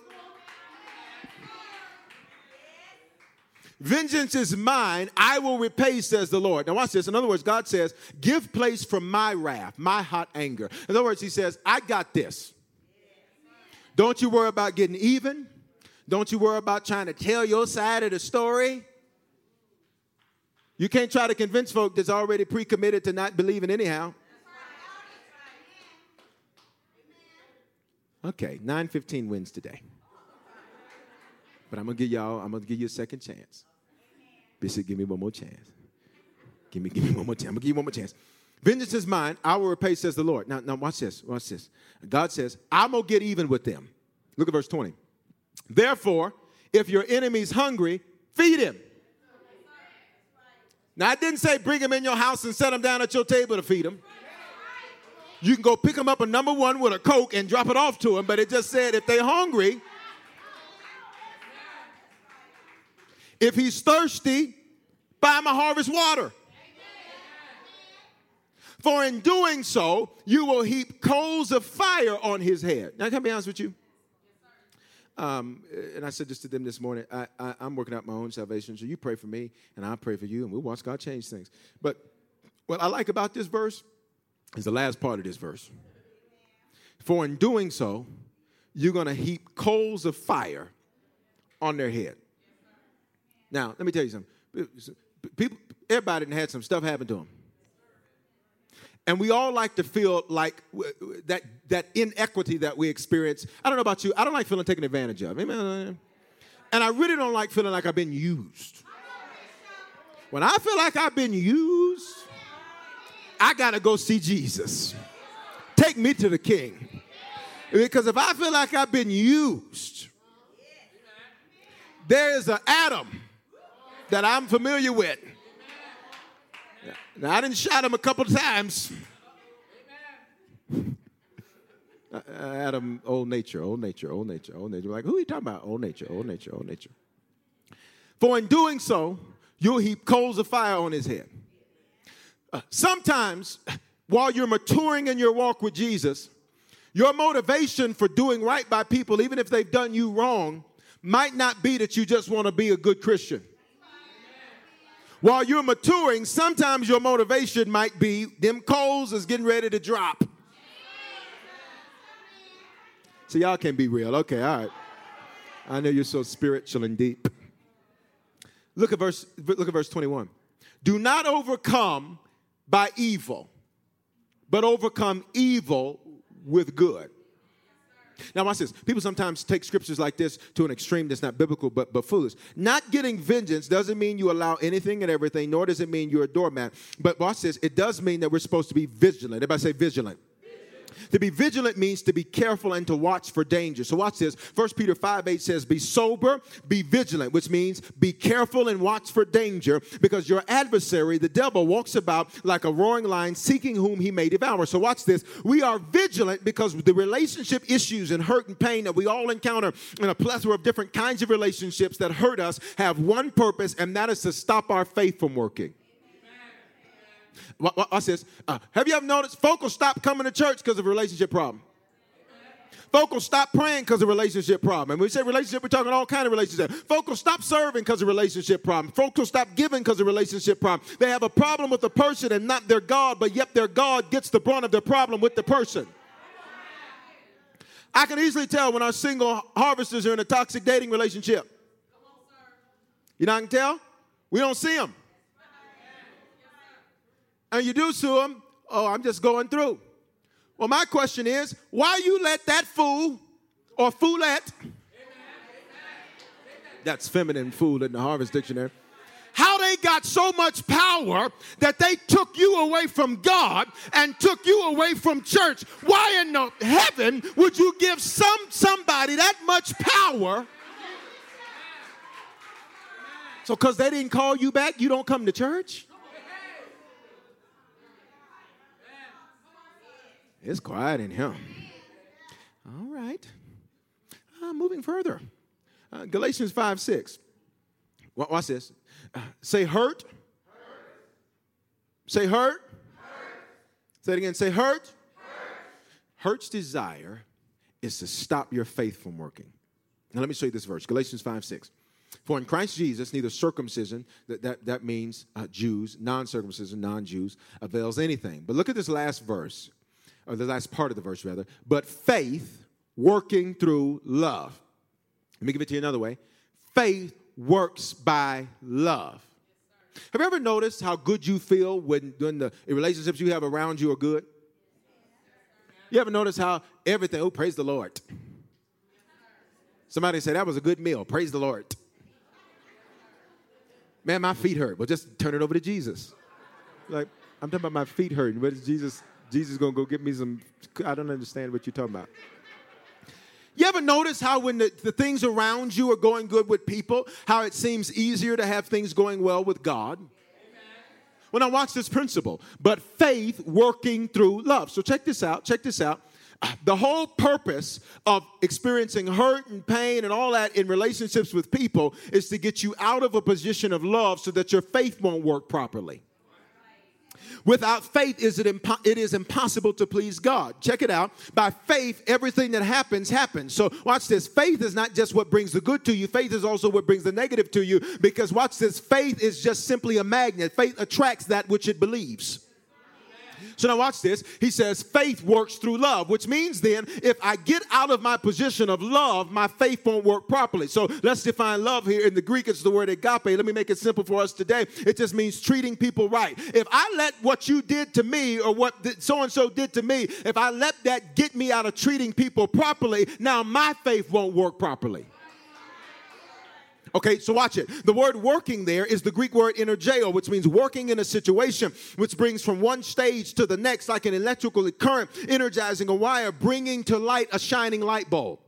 Vengeance is mine, I will repay, says the Lord. Now, watch this. In other words, God says, Give place for my wrath, my hot anger. In other words, He says, I got this. Don't you worry about getting even. Don't you worry about trying to tell your side of the story. You can't try to convince folk that's already pre-committed to not believing anyhow. Okay, 915 wins today. But I'm gonna give y'all, I'm gonna give you a second chance. Bishop, give me one more chance. Give me, give me one more chance. I'm gonna give you one more chance. Vengeance is mine, I will repay, says the Lord. Now, now watch this. Watch this. God says, I'm gonna get even with them. Look at verse 20. Therefore, if your enemy's hungry, feed him. Now, I didn't say bring him in your house and set him down at your table to feed him. You can go pick him up a number one with a Coke and drop it off to him, but it just said if they're hungry, if he's thirsty, buy him a harvest water. For in doing so, you will heap coals of fire on his head. Now, can I be honest with you? Um, and I said this to them this morning. I, I, I'm working out my own salvation, so you pray for me, and I'll pray for you, and we'll watch God change things. But what I like about this verse is the last part of this verse. For in doing so, you're going to heap coals of fire on their head. Now, let me tell you something. People, everybody had some stuff happen to them. And we all like to feel like that, that inequity that we experience. I don't know about you. I don't like feeling taken advantage of. Amen. And I really don't like feeling like I've been used. When I feel like I've been used, I got to go see Jesus. Take me to the king. Because if I feel like I've been used, there is an Adam that I'm familiar with now, I didn't shot him a couple times. Adam, old nature, old nature, old nature, old nature. Like, who are you talking about? Old nature, old nature, old nature. For in doing so, you'll heap coals of fire on his head. Uh, sometimes, while you're maturing in your walk with Jesus, your motivation for doing right by people, even if they've done you wrong, might not be that you just want to be a good Christian. While you're maturing, sometimes your motivation might be them coals is getting ready to drop. So y'all can be real. Okay, all right. I know you're so spiritual and deep. Look at verse look at verse 21. Do not overcome by evil, but overcome evil with good. Now, watch this. People sometimes take scriptures like this to an extreme that's not biblical, but, but foolish. Not getting vengeance doesn't mean you allow anything and everything, nor does it mean you're a doormat. But watch this. It does mean that we're supposed to be vigilant. Everybody say vigilant. To be vigilant means to be careful and to watch for danger. So watch this. 1 Peter 5 8 says, Be sober, be vigilant, which means be careful and watch for danger, because your adversary, the devil, walks about like a roaring lion, seeking whom he may devour. So watch this. We are vigilant because the relationship issues and hurt and pain that we all encounter in a plethora of different kinds of relationships that hurt us have one purpose, and that is to stop our faith from working. Watch this. Uh, have you ever noticed folk will stop coming to church because of a relationship problem? Folk will stop praying because of relationship problem. And when we say relationship, we're talking all kind of relationships. Folk will stop serving because of relationship problem. Folk will stop giving because of relationship problem. They have a problem with the person and not their God, but yet their God gets the brunt of their problem with the person. I can easily tell when our single harvesters are in a toxic dating relationship. You know I can tell? We don't see them and you do sue him, oh, I'm just going through. Well, my question is, why you let that fool or foolette, that's feminine fool in the Harvest Dictionary, how they got so much power that they took you away from God and took you away from church. Why in the heaven would you give some somebody that much power? So because they didn't call you back, you don't come to church? It's quiet in here. All right. Uh, moving further. Uh, Galatians 5 6. Watch this. Uh, say hurt. hurt. Say hurt. hurt. Say it again. Say hurt. hurt. Hurt's desire is to stop your faith from working. Now, let me show you this verse Galatians 5 6. For in Christ Jesus, neither circumcision, that, that, that means uh, Jews, non circumcision, non Jews, avails anything. But look at this last verse or the last part of the verse rather, but faith working through love. Let me give it to you another way. Faith works by love. Have you ever noticed how good you feel when, when the relationships you have around you are good? You ever notice how everything, oh, praise the Lord. Somebody said that was a good meal. Praise the Lord. Man, my feet hurt. Well, just turn it over to Jesus. Like, I'm talking about my feet hurting. What is Jesus Jesus is gonna go get me some. I don't understand what you're talking about. You ever notice how when the, the things around you are going good with people, how it seems easier to have things going well with God? Well, now watch this principle. But faith working through love. So check this out. Check this out. The whole purpose of experiencing hurt and pain and all that in relationships with people is to get you out of a position of love so that your faith won't work properly. Without faith, is it, impo- it is impossible to please God. Check it out. By faith, everything that happens, happens. So, watch this. Faith is not just what brings the good to you, faith is also what brings the negative to you. Because, watch this, faith is just simply a magnet. Faith attracts that which it believes. So now watch this. He says faith works through love, which means then if I get out of my position of love, my faith won't work properly. So let's define love here. In the Greek, it's the word agape. Let me make it simple for us today. It just means treating people right. If I let what you did to me or what so and so did to me, if I let that get me out of treating people properly, now my faith won't work properly. Okay, so watch it. The word working there is the Greek word energeo, which means working in a situation, which brings from one stage to the next, like an electrical current energizing a wire, bringing to light a shining light bulb.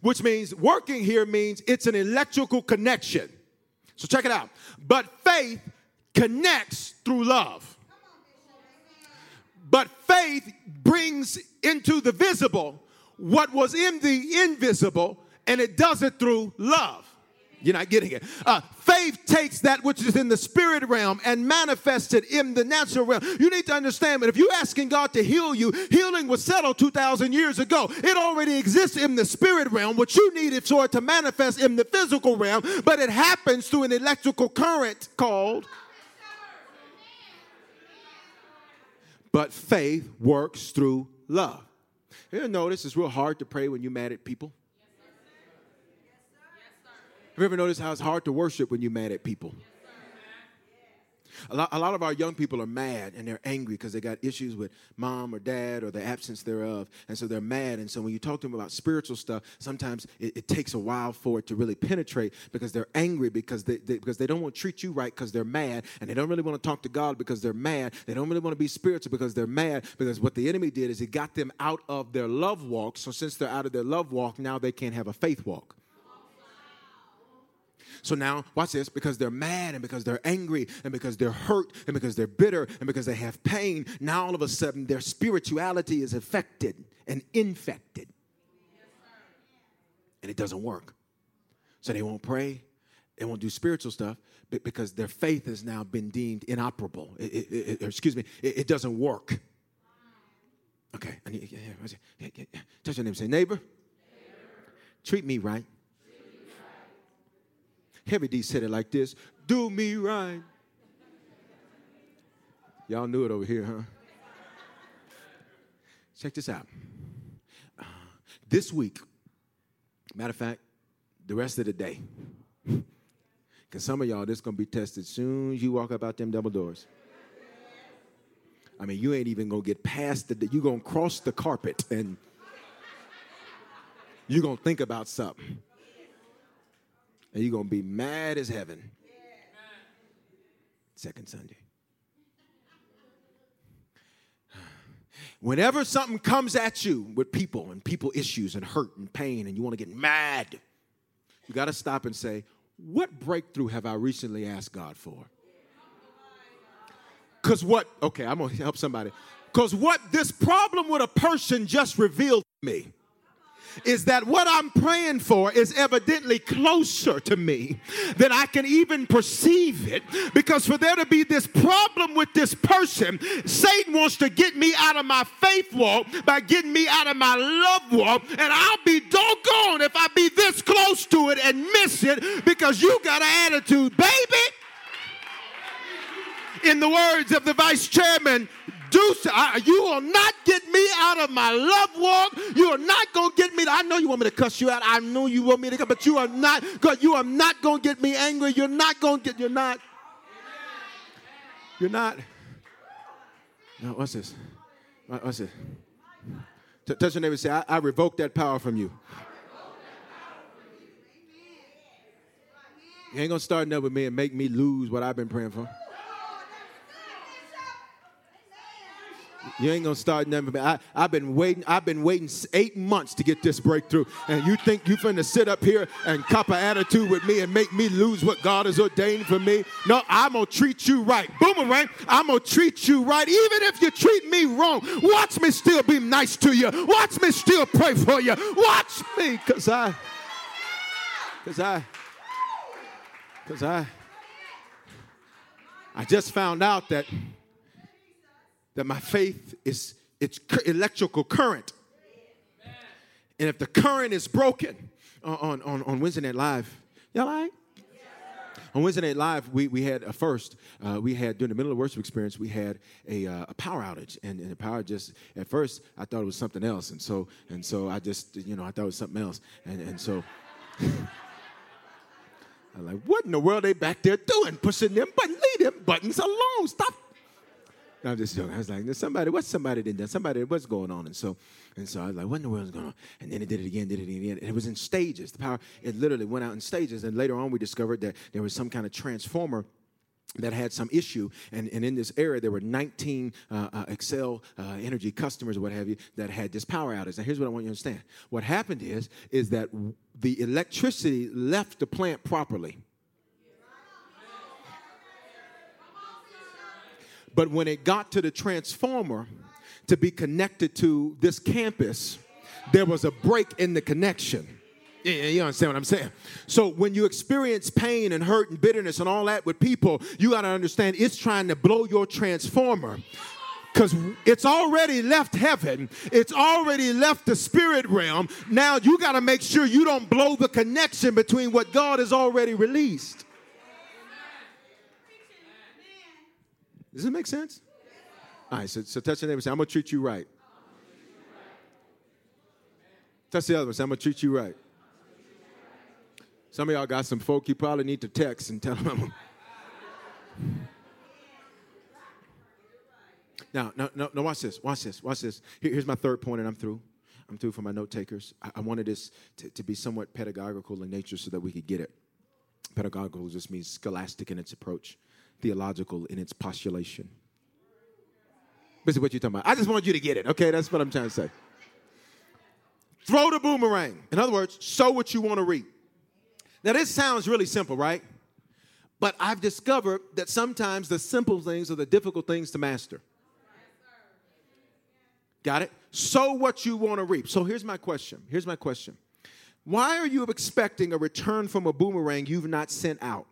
Which means working here means it's an electrical connection. So check it out. But faith connects through love. But faith brings into the visible what was in the invisible, and it does it through love. You're not getting it. Uh, faith takes that which is in the spirit realm and manifests it in the natural realm. You need to understand that if you're asking God to heal you, healing was settled 2,000 years ago. It already exists in the spirit realm. What you need is for it to manifest in the physical realm, but it happens through an electrical current called. But faith works through love. You notice it's real hard to pray when you're mad at people. Have you ever noticed how it's hard to worship when you're mad at people? A lot, a lot of our young people are mad and they're angry because they got issues with mom or dad or the absence thereof. And so they're mad. And so when you talk to them about spiritual stuff, sometimes it, it takes a while for it to really penetrate because they're angry because they, they, because they don't want to treat you right because they're mad. And they don't really want to talk to God because they're mad. They don't really want to be spiritual because they're mad. Because what the enemy did is he got them out of their love walk. So since they're out of their love walk, now they can't have a faith walk. So now, watch this because they're mad and because they're angry and because they're hurt and because they're bitter and because they have pain, now all of a sudden their spirituality is affected and infected. And it doesn't work. So they won't pray, they won't do spiritual stuff because their faith has now been deemed inoperable. It, it, it, excuse me, it, doesn't work. Okay, touch your name. Say, neighbor, neighbor. treat me right. Heavy D said it like this Do me right. Y'all knew it over here, huh? Check this out. Uh, this week, matter of fact, the rest of the day, because some of y'all, this going to be tested soon as you walk up out them double doors. I mean, you ain't even going to get past the, you're going to cross the carpet and you're going to think about something and you're going to be mad as heaven. Second Sunday. Whenever something comes at you with people and people issues and hurt and pain, and you want to get mad, you got to stop and say, What breakthrough have I recently asked God for? Because what, okay, I'm going to help somebody. Because what this problem with a person just revealed to me is that what I'm praying for is evidently closer to me than I can even perceive it. Because for there to be this problem with this person, Satan wants to get me out of my faith walk by getting me out of my love walk. And I'll be doggone if I be this close to it and miss it because you got an attitude, baby. In the words of the vice chairman, do so. I, you will not get me out of my love walk. You are not going to get me. To, I know you want me to cuss you out. I know you want me to, but you are not. God, you are not going to get me angry. You're not going to get. You're not. You're not. No, what's this? What's this? Touch your neighbor and say, I, I revoke that power from you. You ain't gonna start nothing with me and make me lose what I've been praying for. You ain't gonna start nothing. I, I've been waiting. I've been waiting eight months to get this breakthrough, and you think you finna sit up here and cop an attitude with me and make me lose what God has ordained for me? No, I'm gonna treat you right. Boomerang, I'm gonna treat you right, even if you treat me wrong. Watch me still be nice to you. Watch me still pray for you. Watch me, cause I, cause I, cause I, I just found out that that my faith is it's electrical current. And if the current is broken on, on, on Wednesday Night Live, y'all all right? On Wednesday Night Live, we, we had a first. Uh, we had, during the middle of worship experience, we had a, uh, a power outage. And, and the power just, at first, I thought it was something else. And so, and so I just, you know, I thought it was something else. And, and so, I'm like, what in the world are they back there doing? Pushing them buttons. Leave them buttons alone. Stop I'm just joking. I was like, somebody, what's somebody did that? Somebody, what's going on? And so, and so I was like, what in the world is going on? And then it did it again, did it again. And it was in stages. The power, it literally went out in stages. And later on, we discovered that there was some kind of transformer that had some issue and, and in this area there were 19 uh, uh, Xcel uh, energy customers what have you that had this power outage now here's what i want you to understand what happened is is that the electricity left the plant properly But when it got to the transformer to be connected to this campus, there was a break in the connection. Yeah, you understand what I'm saying? So when you experience pain and hurt and bitterness and all that with people, you got to understand it's trying to blow your transformer because it's already left heaven, it's already left the spirit realm. Now you got to make sure you don't blow the connection between what God has already released. Does it make sense? All right, so, so touch your neighbor and say, I'm going to treat you right. Touch the other one say, I'm going to treat you right. Some of y'all got some folk you probably need to text and tell them. now, now, now, now, watch this. Watch this. Watch this. Here, here's my third point, and I'm through. I'm through for my note takers. I, I wanted this to, to, be somewhat pedagogical in nature so that we could get it. Pedagogical just means scholastic in its approach theological in its postulation. This is what you're talking about. I just want you to get it, okay? That's what I'm trying to say. Throw the boomerang. In other words, sow what you want to reap. Now, this sounds really simple, right? But I've discovered that sometimes the simple things are the difficult things to master. Got it? Sow what you want to reap. So here's my question. Here's my question. Why are you expecting a return from a boomerang you've not sent out?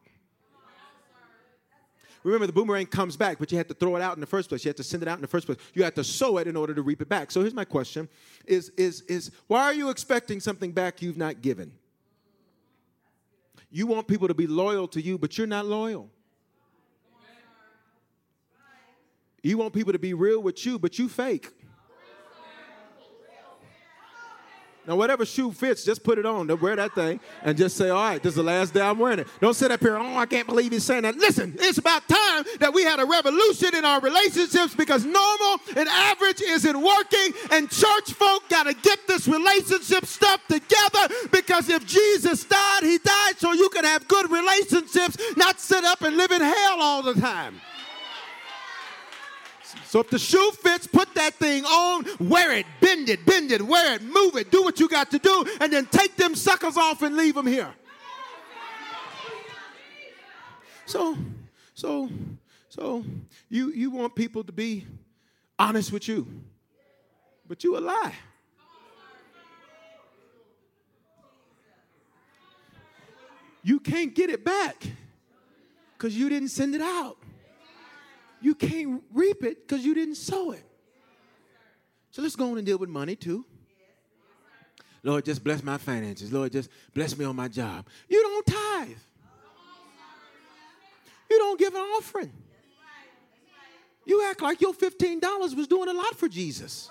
Remember, the boomerang comes back, but you had to throw it out in the first place. You had to send it out in the first place. You had to sow it in order to reap it back. So here's my question: Is is is why are you expecting something back you've not given? You want people to be loyal to you, but you're not loyal. You want people to be real with you, but you fake. Now, whatever shoe fits, just put it on. Don't wear that thing and just say, all right, this is the last day I'm wearing it. Don't sit up here, oh, I can't believe he's saying that. Listen, it's about time that we had a revolution in our relationships because normal and average isn't working, and church folk got to get this relationship stuff together because if Jesus died, he died so you can have good relationships, not sit up and live in hell all the time. So if the shoe fits, put that thing on, wear it, bend it, bend it, wear it, move it, do what you got to do, and then take them suckers off and leave them here. So, so, so you you want people to be honest with you, but you a lie. You can't get it back because you didn't send it out you can't reap it because you didn't sow it. So let's go on and deal with money too. Lord, just bless my finances. Lord, just bless me on my job. You don't tithe. You don't give an offering. You act like your $15 was doing a lot for Jesus.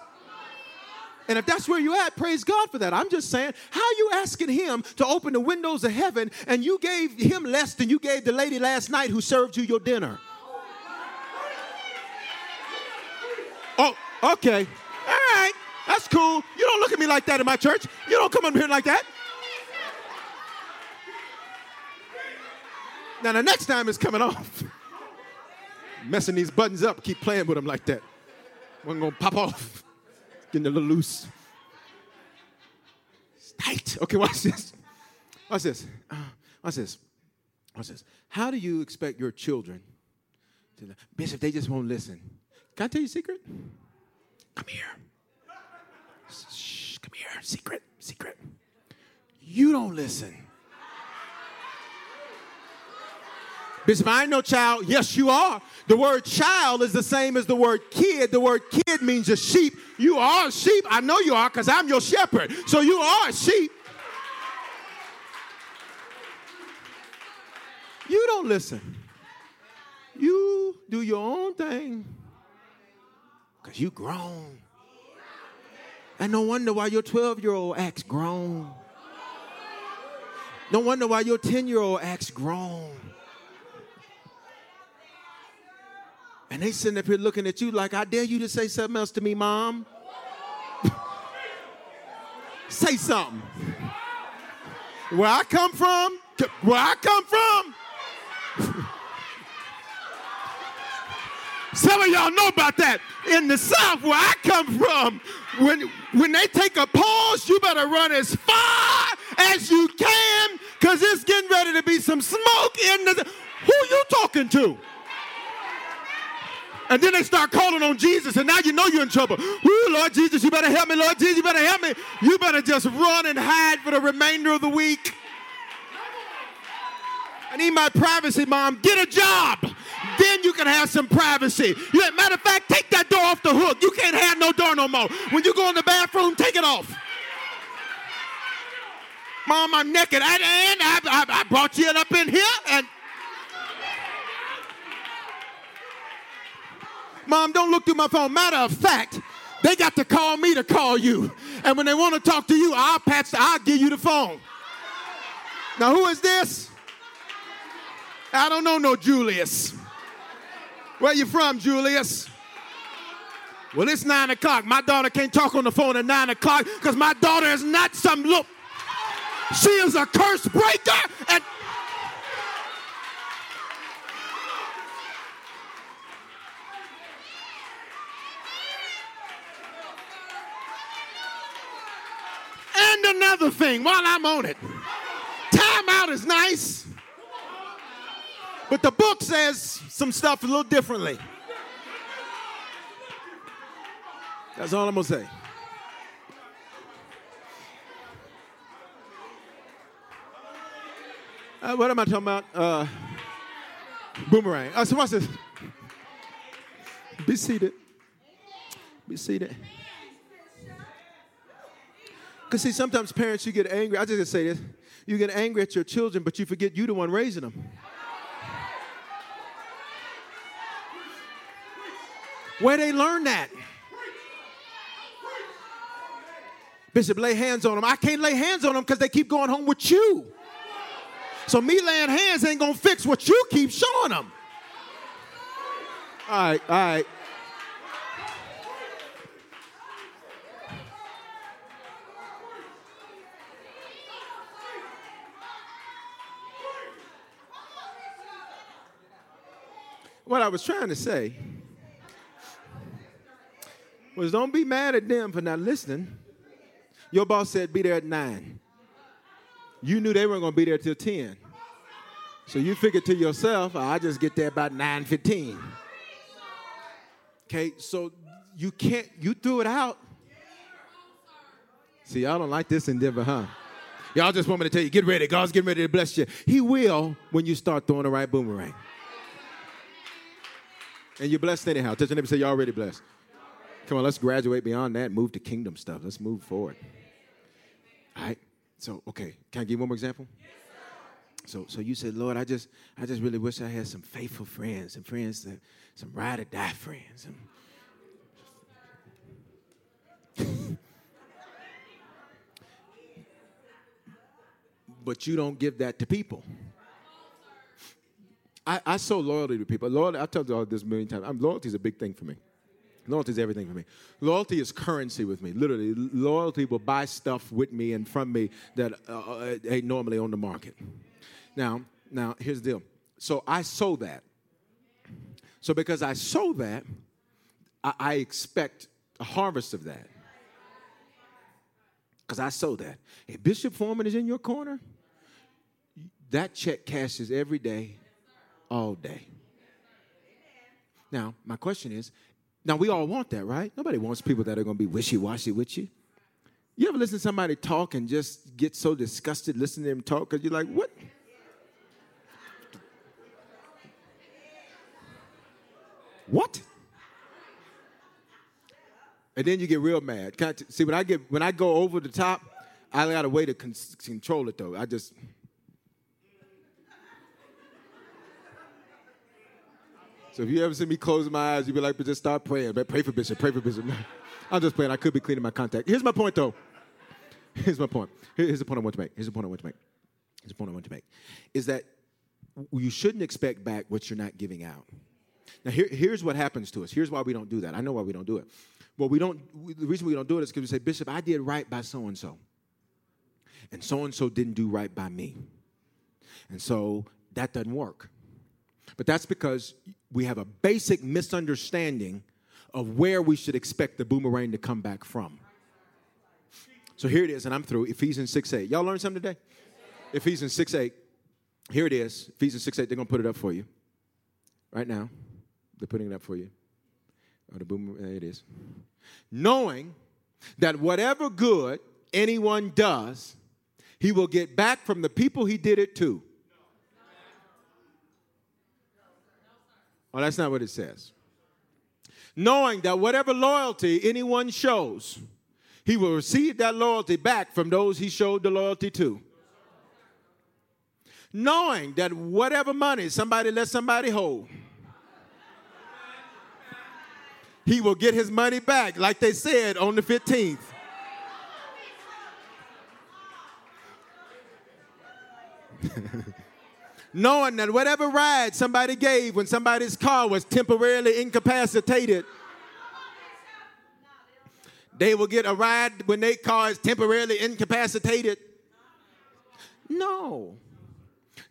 And if that's where you're at, praise God for that. I'm just saying, how you asking Him to open the windows of heaven and you gave Him less than you gave the lady last night who served you your dinner? Oh, okay. All right. That's cool. You don't look at me like that in my church. You don't come up here like that. Now, the next time it's coming off. Messing these buttons up, keep playing with them like that. Wasn't gonna pop off. Getting a little loose. It's tight. Okay, watch this. Watch this. Uh, watch this. Watch this. How do you expect your children to Bishop, they just won't listen. Can I tell you a secret? Come here. Shh, come here. Secret, secret. You don't listen. Bishop, I ain't no child. Yes, you are. The word child is the same as the word kid. The word kid means a sheep. You are a sheep. I know you are because I'm your shepherd. So you are a sheep. You don't listen. You do your own thing because you grown. And no wonder why your 12 year old acts grown. No wonder why your 10 year old acts grown. And they sitting up here looking at you like, I dare you to say something else to me, mom. say something. Where I come from, where I come from. Some of y'all know about that. In the South, where I come from, when, when they take a pause, you better run as far as you can because it's getting ready to be some smoke in the. Who you talking to? And then they start calling on Jesus, and now you know you're in trouble. Ooh, Lord Jesus, you better help me. Lord Jesus, you better help me. You better just run and hide for the remainder of the week. I need my privacy, mom. Get a job. Then you can have some privacy. Matter of fact, take that door off the hook. You can't have no door no more. When you go in the bathroom, take it off. Mom, I'm naked. And, and I, I, I brought you up in here and Mom, don't look through my phone. Matter of fact, they got to call me to call you. And when they want to talk to you, I'll patch, I'll give you the phone. Now, who is this? I don't know no Julius. Where you from, Julius? Well, it's nine o'clock. My daughter can't talk on the phone at nine o'clock because my daughter is not some look. She is a curse breaker and And another thing, while I'm on it, time out is nice, but the book says some stuff a little differently. That's all I'm gonna say. Uh, what am I talking about? Uh, boomerang. Uh, so watch this. Be seated. Be seated. Because see, sometimes parents, you get angry. I just say this. You get angry at your children, but you forget you're the one raising them. Where they learn that? Bishop, lay hands on them. I can't lay hands on them because they keep going home with you. So me laying hands ain't gonna fix what you keep showing them. All right, all right. What I was trying to say was don't be mad at them for not listening. Your boss said be there at nine. You knew they weren't to be there till 10. So you figured to yourself, oh, I just get there about 9:15. Okay, so you can't, you threw it out. See, y'all don't like this in Denver, huh? Y'all just want me to tell you, get ready. God's getting ready to bless you. He will when you start throwing the right boomerang. And you're blessed anyhow. Touch your neighbor say, You're already blessed. Come on, let's graduate beyond that, move to kingdom stuff. Let's move forward. All right. So, okay, can I give one more example? So, so you said, Lord, I just, I just really wish I had some faithful friends, some friends that, some ride or die friends. but you don't give that to people. I, I show loyalty to people. Loyalty, I've told you all this million times. I'm, loyalty is a big thing for me. Loyalty is everything for me. Loyalty is currency with me. Literally, loyalty will buy stuff with me and from me that uh, uh, ain't normally on the market. Now, now here's the deal. So I sow that. So because I sow that, I, I expect a harvest of that. Because I sow that. If Bishop Foreman is in your corner, that check cashes every day, all day. Now, my question is now we all want that, right? Nobody wants people that are going to be wishy washy with you. You ever listen to somebody talk and just get so disgusted listening to them talk because you're like, what? What? And then you get real mad. See, when I get when I go over the top, I got a way to con- control it though. I just So if you ever see me closing my eyes, you'd be like, but just start praying. But pray for Bishop, pray for Bishop. I'm just playing. I could be cleaning my contact. Here's my point though. Here's my point. Here's the point I want to make. Here's the point I want to make. Here's the point I want to make. Is that you shouldn't expect back what you're not giving out. Now, here, here's what happens to us. Here's why we don't do that. I know why we don't do it. Well, we don't. The reason we don't do it is because we say, Bishop, I did right by so and so, and so and so didn't do right by me, and so that doesn't work. But that's because we have a basic misunderstanding of where we should expect the boomerang to come back from. So here it is, and I'm through. Ephesians 6 8. Y'all learned something today? Ephesians 6 8. Here it is. Ephesians 6 8. They're going to put it up for you right now. They're putting it up for you. Oh, the boomerang. It is. Knowing that whatever good anyone does, he will get back from the people he did it to. Oh, that's not what it says. Knowing that whatever loyalty anyone shows, he will receive that loyalty back from those he showed the loyalty to. Knowing that whatever money somebody let somebody hold, he will get his money back, like they said on the 15th. knowing that whatever ride somebody gave when somebody's car was temporarily incapacitated, they will get a ride when their car is temporarily incapacitated. No.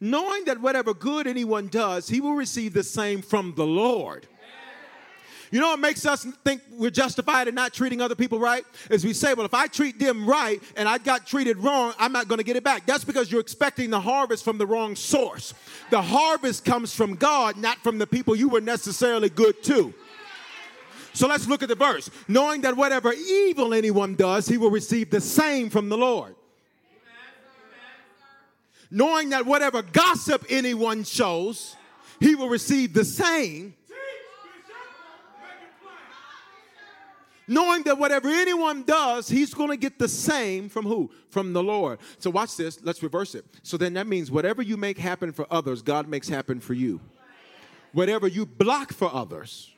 Knowing that whatever good anyone does, he will receive the same from the Lord. You know what makes us think we're justified in not treating other people right? Is we say, well, if I treat them right and I got treated wrong, I'm not going to get it back. That's because you're expecting the harvest from the wrong source. The harvest comes from God, not from the people you were necessarily good to. So let's look at the verse. Knowing that whatever evil anyone does, he will receive the same from the Lord. Knowing that whatever gossip anyone shows, he will receive the same knowing that whatever anyone does, he's going to get the same from who? From the Lord. So watch this. Let's reverse it. So then that means whatever you make happen for others, God makes happen for you. Whatever you block for others.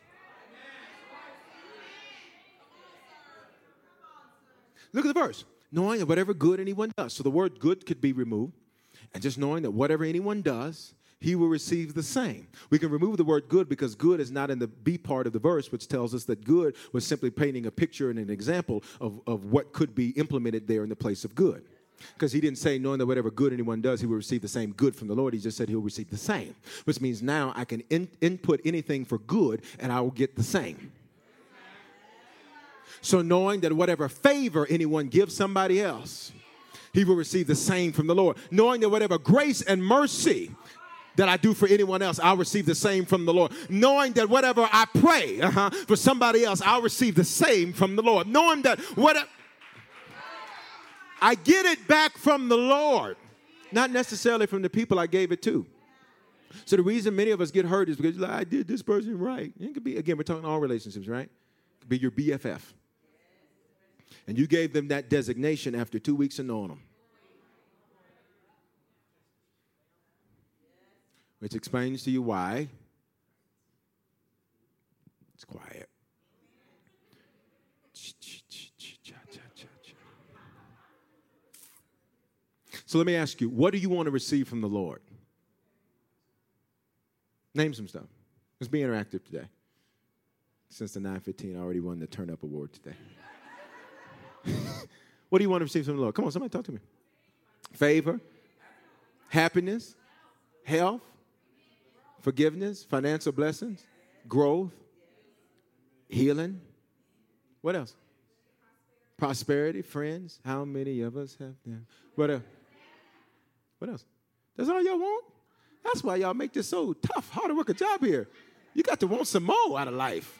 Look at the verse. Knowing that whatever good anyone does. So the word good could be removed. And just knowing that whatever anyone does, he will receive the same. We can remove the word good because good is not in the B part of the verse, which tells us that good was simply painting a picture and an example of, of what could be implemented there in the place of good. Because he didn't say, knowing that whatever good anyone does, he will receive the same good from the Lord. He just said he'll receive the same, which means now I can in, input anything for good and I will get the same. So, knowing that whatever favor anyone gives somebody else, he will receive the same from the Lord. Knowing that whatever grace and mercy that I do for anyone else, I'll receive the same from the Lord. Knowing that whatever I pray uh-huh, for somebody else, I'll receive the same from the Lord. Knowing that whatever I get it back from the Lord, not necessarily from the people I gave it to. So the reason many of us get hurt is because like, I did this person right. It could be again, we're talking all relationships, right? It could be your BFF. And you gave them that designation after two weeks of knowing them. Which explains to you why it's quiet. So let me ask you, what do you want to receive from the Lord? Name some stuff. Let's be interactive today. Since the 915, I already won the Turn Up Award today. what do you want to receive from the Lord? Come on, somebody talk to me. Favor, happiness, health, forgiveness, financial blessings, growth. Healing. What else? Prosperity, friends. How many of us have them? What else? What else? That's all y'all want? That's why y'all make this so tough, hard to work a job here. You got to want some more out of life.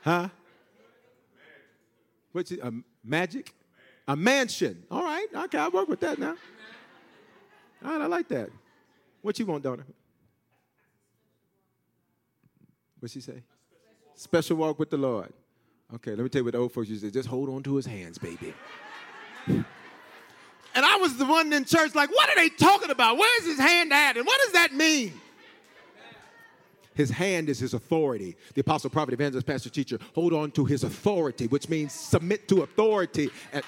Huh? What's? A magic? A mansion. All right. Okay, I'll work with that now. All right, I like that. What you want, Donna? What's she say? Special walk with the Lord. Okay, let me tell you what the old folks used to say. Just hold on to his hands, baby. and I was the one in church like, what are they talking about? Where's his hand at? And what does that mean? His hand is his authority. The apostle, prophet, evangelist, pastor, teacher, hold on to his authority, which means submit to authority. And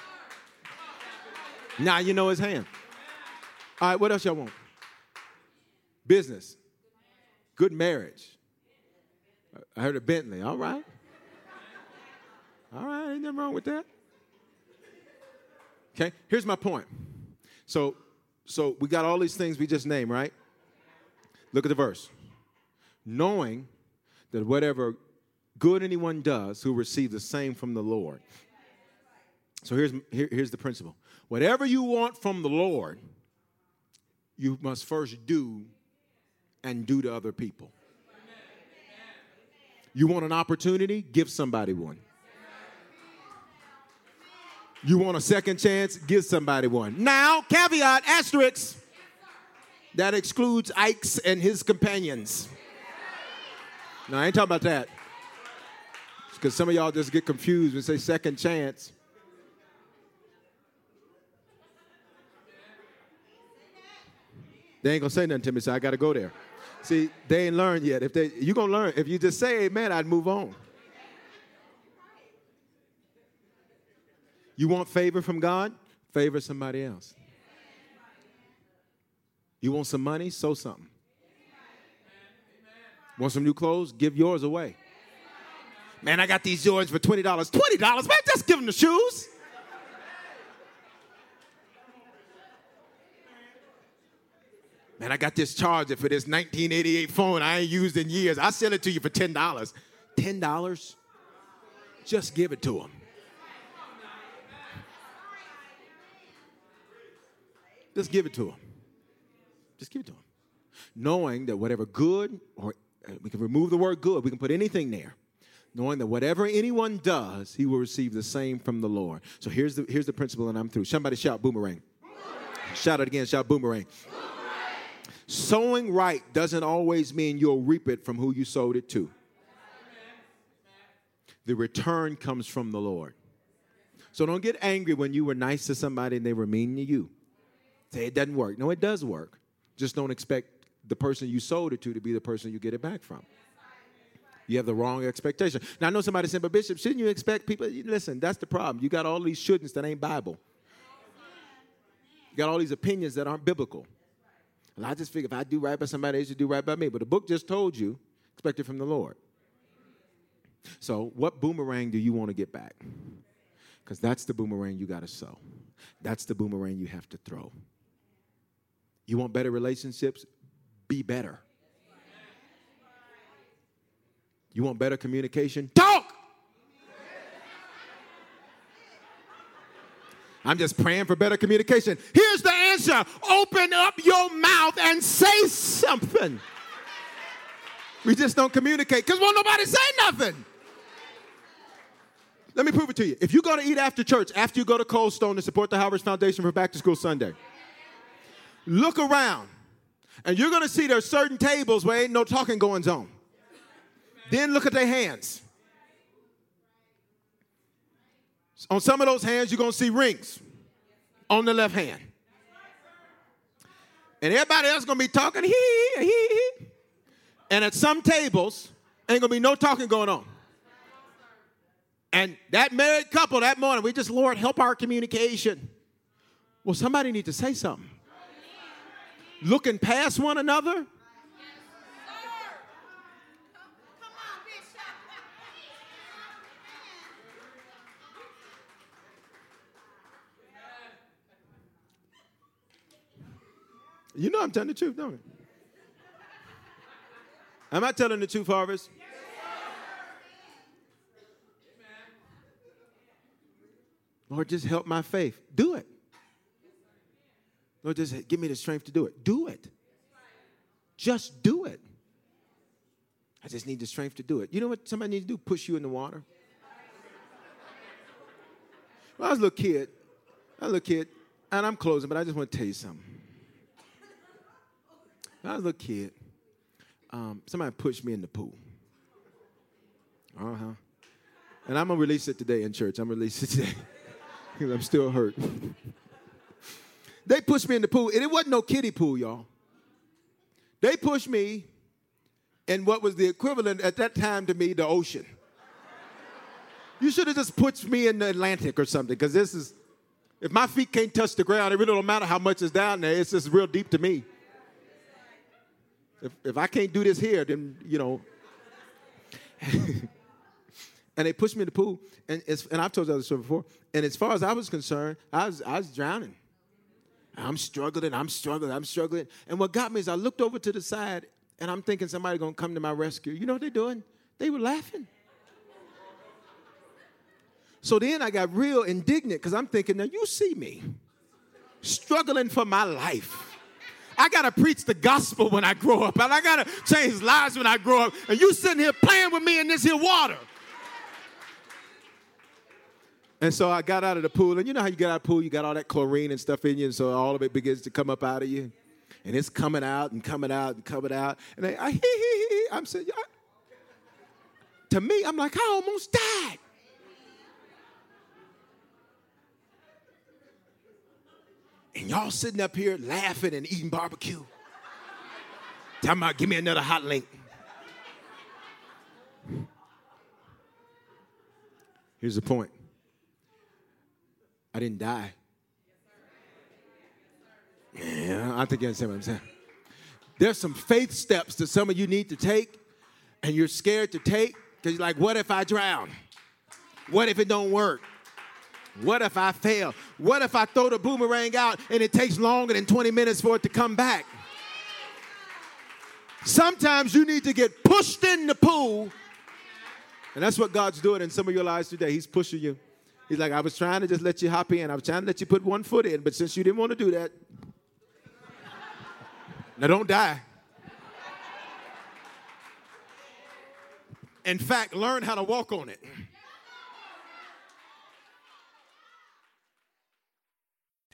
now you know his hand. All right, what else y'all want? Business. Good marriage. I heard a Bentley. All right. All right, ain't nothing wrong with that. Okay, here's my point. So, so we got all these things we just named, right? Look at the verse knowing that whatever good anyone does, who receive the same from the Lord. So here's, here, here's the principle whatever you want from the Lord, you must first do and do to other people. You want an opportunity? Give somebody one. You want a second chance? Give somebody one. Now, caveat, asterisk, that excludes Ike's and his companions. No, I ain't talking about that. Because some of y'all just get confused and say second chance. They ain't gonna say nothing to me, so I gotta go there. See, they ain't learned yet. If they you gonna learn. If you just say amen, I'd move on. You want favor from God? Favor somebody else. You want some money? Sow something. Want some new clothes? Give yours away. Man, I got these Jordans for $20. $20? Man, just give them the shoes. Man, I got this charger for this 1988 phone I ain't used in years. I sell it to you for $10. $10? Just give it to them. Just give it to them. Just give it to them. Knowing that whatever good or uh, we can remove the word good, we can put anything there. Knowing that whatever anyone does, he will receive the same from the Lord. So here's the, here's the principle, and I'm through. Somebody shout boomerang. boomerang. Shout it again, shout boomerang. boomerang. Sowing right doesn't always mean you'll reap it from who you sowed it to. The return comes from the Lord. So don't get angry when you were nice to somebody and they were mean to you. Say it doesn't work. No, it does work. Just don't expect the person you sold it to to be the person you get it back from. You have the wrong expectation. Now, I know somebody said, but Bishop, shouldn't you expect people? Listen, that's the problem. You got all these shouldn'ts that ain't Bible. You got all these opinions that aren't biblical. And I just figure if I do right by somebody, they should do right by me. But the book just told you, expect it from the Lord. So, what boomerang do you want to get back? Because that's the boomerang you got to sow. That's the boomerang you have to throw. You want better relationships? be better. You want better communication? Talk! I'm just praying for better communication. Here's the open up your mouth and say something. We just don't communicate because won't nobody say nothing. Let me prove it to you. If you go to eat after church, after you go to Cold Stone to support the Harvest Foundation for Back to School Sunday, look around. And you're going to see there's certain tables where ain't no talking going on. Then look at their hands. On some of those hands, you're going to see rings on the left hand. And everybody else to be talking, hee, hee, hee. And at some tables, ain't to be no talking going on. And that married couple that morning, we just, Lord, help our communication. Well, somebody need to say something looking past one another? You know I'm telling the truth, don't you? Am I telling the truth, Harvest? Lord, just help my faith. Do it. Lord, just give me the strength to do it. Do it. Just do it. I just need the strength to do it. You know what somebody needs to do? Push you in the water. When I was a little kid, I was a little kid, and I'm closing, but I just want to tell you something. When I was a little kid, um, somebody pushed me in the pool. Uh huh. And I'm gonna release it today in church. I'm gonna release it today because I'm still hurt. they pushed me in the pool, and it wasn't no kiddie pool, y'all. They pushed me in what was the equivalent at that time to me, the ocean. You should have just pushed me in the Atlantic or something, because this is, if my feet can't touch the ground, it really don't matter how much is down there. It's just real deep to me. If, if I can't do this here, then, you know. and they pushed me in the pool, and, and I've told you this story before. And as far as I was concerned, I was, I was drowning. I'm struggling, I'm struggling, I'm struggling. And what got me is I looked over to the side, and I'm thinking somebody gonna come to my rescue. You know what they're doing? They were laughing. So then I got real indignant because I'm thinking, now you see me struggling for my life. I gotta preach the gospel when I grow up, and I gotta change lives when I grow up. And you sitting here playing with me in this here water. And so I got out of the pool, and you know how you get out of the pool, you got all that chlorine and stuff in you, and so all of it begins to come up out of you. And it's coming out and coming out and coming out. And I, I ah, I'm saying, to me, I'm like, I almost died. And y'all sitting up here laughing and eating barbecue. Talking about, give me another hot link. Here's the point I didn't die. Yeah, I think you understand what I'm saying. There's some faith steps that some of you need to take, and you're scared to take because you're like, what if I drown? What if it don't work? What if I fail? What if I throw the boomerang out and it takes longer than 20 minutes for it to come back? Sometimes you need to get pushed in the pool. And that's what God's doing in some of your lives today. He's pushing you. He's like, I was trying to just let you hop in. I was trying to let you put one foot in, but since you didn't want to do that, now don't die. In fact, learn how to walk on it.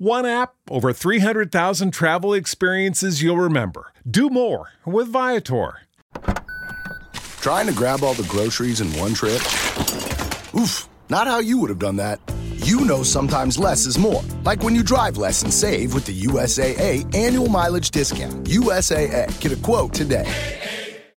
One app, over 300,000 travel experiences you'll remember. Do more with Viator. Trying to grab all the groceries in one trip? Oof, not how you would have done that. You know sometimes less is more. Like when you drive less and save with the USAA annual mileage discount. USAA. Get a quote today.